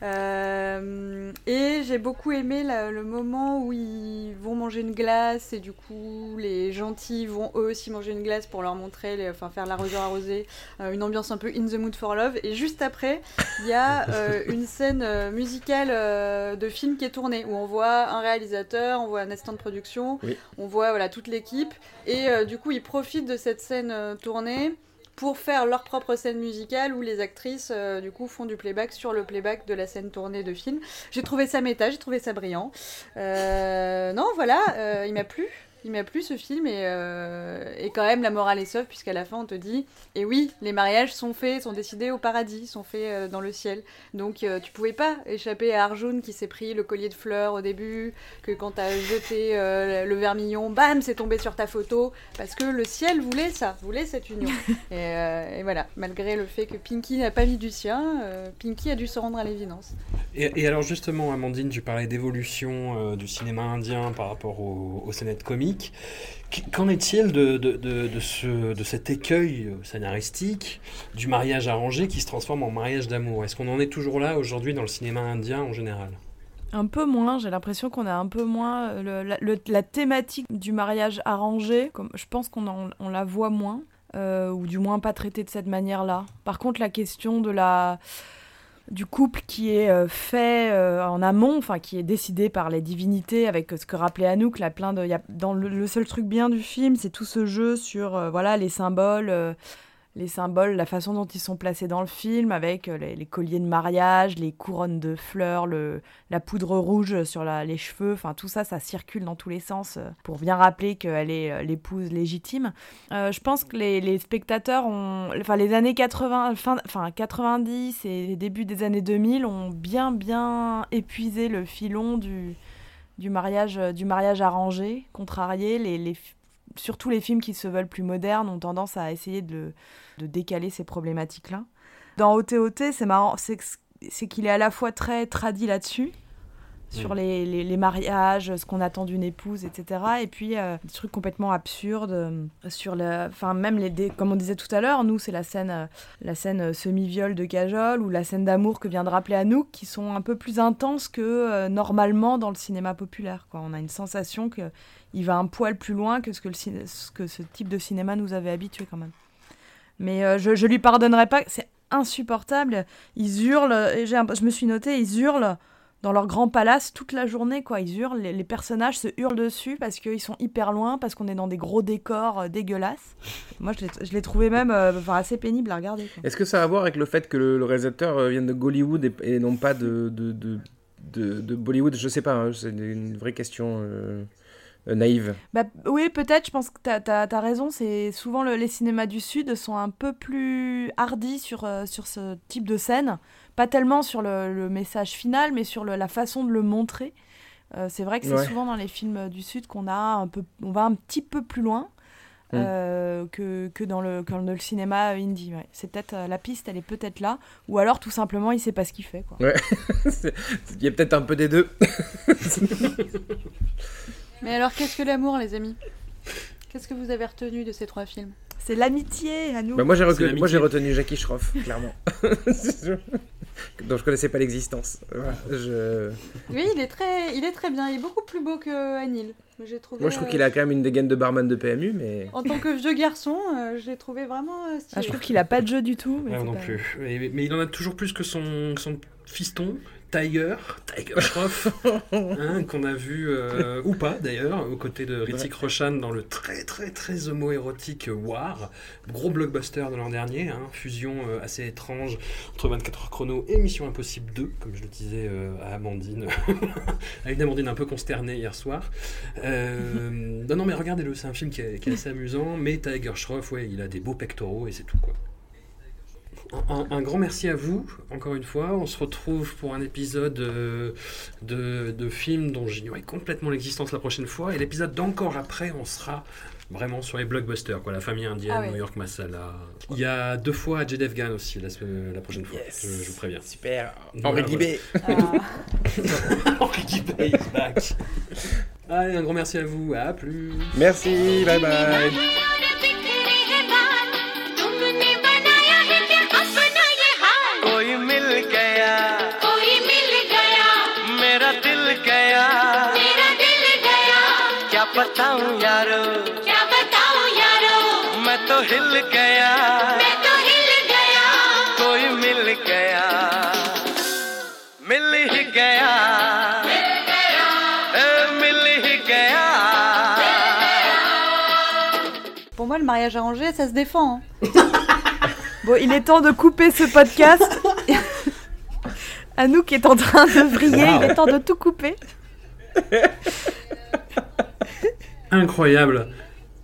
Euh, et j'ai beaucoup aimé la- le moment où ils vont manger une glace et du coup les gentils vont eux aussi manger une glace pour leur montrer, les- enfin faire l'arroseur arrosé, euh, une ambiance un peu in the mood for love. Et juste après, il y a euh, une scène musicale de film qui est tournée où on voit un réalisateur, on voit un assistant de production, Oui. on voit voilà toute l'équipe et du coup ils profitent de cette scène tournée pour faire leur propre scène musicale où les actrices euh, du coup font du playback sur le playback de la scène tournée de film. J'ai trouvé ça méta, j'ai trouvé ça brillant. Euh, non, voilà, euh, il m'a plu. Il m'a plu ce film et, euh, et quand même la morale est sauve puisqu'à la fin on te dit et oui les mariages sont faits sont décidés au paradis sont faits euh, dans le ciel donc euh, tu pouvais pas échapper à Arjun qui s'est pris le collier de fleurs au début que quand t'as jeté euh, le vermillon bam c'est tombé sur ta photo parce que le ciel voulait ça voulait cette union. Et, euh, et voilà malgré le fait que Pinky n'a pas mis du sien euh, Pinky a dû se rendre à l'évidence. Et, et alors justement, Amandine, tu parlais d'évolution euh, du cinéma indien par rapport au, au scénettes comiques. Qu- Qu'en est-il de, ce, de cet écueil scénaristique du mariage arrangé qui se transforme en mariage d'amour? Est-ce qu'on en est toujours là aujourd'hui dans le cinéma indien en général? Un peu moins, j'ai l'impression qu'on a un peu moins euh, la, thématique du mariage arrangé. Comme, je pense qu'on on la voit moins, euh, ou du moins pas traitée de cette manière-là. Par contre, la question de la du couple qui est euh, fait euh, en amont, enfin qui est décidé par les divinités, avec ce que rappelait Anouk, là, plein de, y a, dans le, le seul truc bien du film, c'est tout ce jeu sur euh, voilà les symboles, les symboles, la façon dont ils sont placés dans le film, avec euh, les, colliers de mariage, les couronnes de fleurs, le, la poudre rouge sur les cheveux, enfin tout ça, ça circule dans tous les sens euh, pour bien rappeler qu'elle est euh, l'épouse légitime. Je pense que les, spectateurs ont, enfin les années 80, fin, enfin 90 et les débuts des années 2000 ont bien bien épuisé le filon du du mariage du mariage arrangé, contrarié. Les, les surtout les films qui se veulent plus modernes ont tendance à essayer de, de décaler ces problématiques-là. Dans OTOT, c'est marrant, c'est qu'il est à la fois très tradit là-dessus, sur les, les- les mariages, ce qu'on attend d'une épouse, etc. Et puis euh, des trucs complètement absurdes euh, sur le, enfin même les, dé- comme on disait tout à l'heure, nous c'est la scène, euh, la scène semi-viol de Cajol ou la scène d'amour que vient de rappeler Anouk, qui sont un peu plus intenses que normalement dans le cinéma populaire. Quoi. On a une sensation que il va un poil plus loin que ce que, le ce que ce type de cinéma nous avait habitués quand même. Mais je, je lui pardonnerai pas, c'est insupportable. Ils hurlent, et j'ai un- je me suis noté, ils hurlent dans leur grand palace toute la journée, quoi. Ils hurlent, les, les personnages se hurlent dessus parce qu'ils sont hyper loin, parce qu'on est dans des gros décors euh, dégueulasses. Moi, je l'ai- trouvé même euh, enfin, assez pénible à regarder. Est-ce que ça a à voir avec le fait que le, le réalisateur euh, vienne de Gollywood et, et non pas de, de, de, de- de Bollywood? Je sais pas, hein, c'est une vraie question euh, euh, naïve. Bah, oui, peut-être, je pense que tu as, raison. C'est souvent le- les cinémas du Sud sont un peu plus hardis sur, euh, sur ce type de scène. Pas tellement sur le, le message final, mais sur le- la façon de le montrer. Euh, c'est vrai que c'est Ouais. souvent dans les films du Sud qu'on a un peu, on va un petit peu plus loin. Mm. euh, que, que, dans le, que dans le cinéma indie. ouais. C'est peut-être euh, la piste, elle est peut-être là, ou alors tout simplement il sait pas ce qu'il fait. Quoi. Il y a peut-être un peu des deux. Mais alors, qu'est-ce que l'amour, les amis? Qu'est-ce que vous avez retenu de ces trois films? C'est l'amitié à nous. Bah, moi, j'ai retenu Jackie Schroff, clairement. dont je connaissais pas l'existence. Voilà, je... Oui, il est très, il est très bien. Il est beaucoup plus beau que Anil. Trouvé. Moi, je trouve euh, qu'il a quand même une dégaine de barman de PMU, mais... En tant que vieux garçon, euh, je l'ai trouvé vraiment euh, stylé. Ah, je trouve qu'il a pas de jeu du tout. Mais non pas- plus. Mais, mais il en a toujours plus que son, son fiston, Tiger, Tiger Schroff, hein, qu'on a vu, euh, ou pas d'ailleurs, aux côtés de Ritchik Roshan dans le très très très homo-érotique War, gros blockbuster de l'an dernier, hein, fusion euh, assez étrange entre 24 heures chrono et Mission Impossible 2, comme je le disais euh, à Amandine, à une Amandine un peu consternée hier soir. Non, non, mais regardez-le, c'est un film qui est, qui est assez amusant, mais Tiger Schroff, ouais, il a des beaux pectoraux et c'est tout quoi. Un, un grand merci à vous, encore une fois. On se retrouve pour un épisode euh, de, de film dont j'ignorais complètement l'existence la prochaine fois. Et l'épisode d'encore après, on sera vraiment sur les blockbusters, quoi. La famille indienne, Ah ouais. New York Masala. Il y a deux fois Jed Afghan aussi la, la prochaine fois, Yes. je, je vous préviens. Super. Henri. Guibé. Henri Guibé is back. Allez, un grand merci à vous. À plus. Merci, bye bye. यारो क्या बताऊं यारो मैं तो हिल गया मैं तो हिल गया कोई मिल गया मिल ही गया ए, मिल ही गया Pour moi, le mariage arrangé, ça se défend. hein. Bon, il est temps de couper ce podcast. Anouk est en train de vriller, il est temps de tout couper. Incroyable.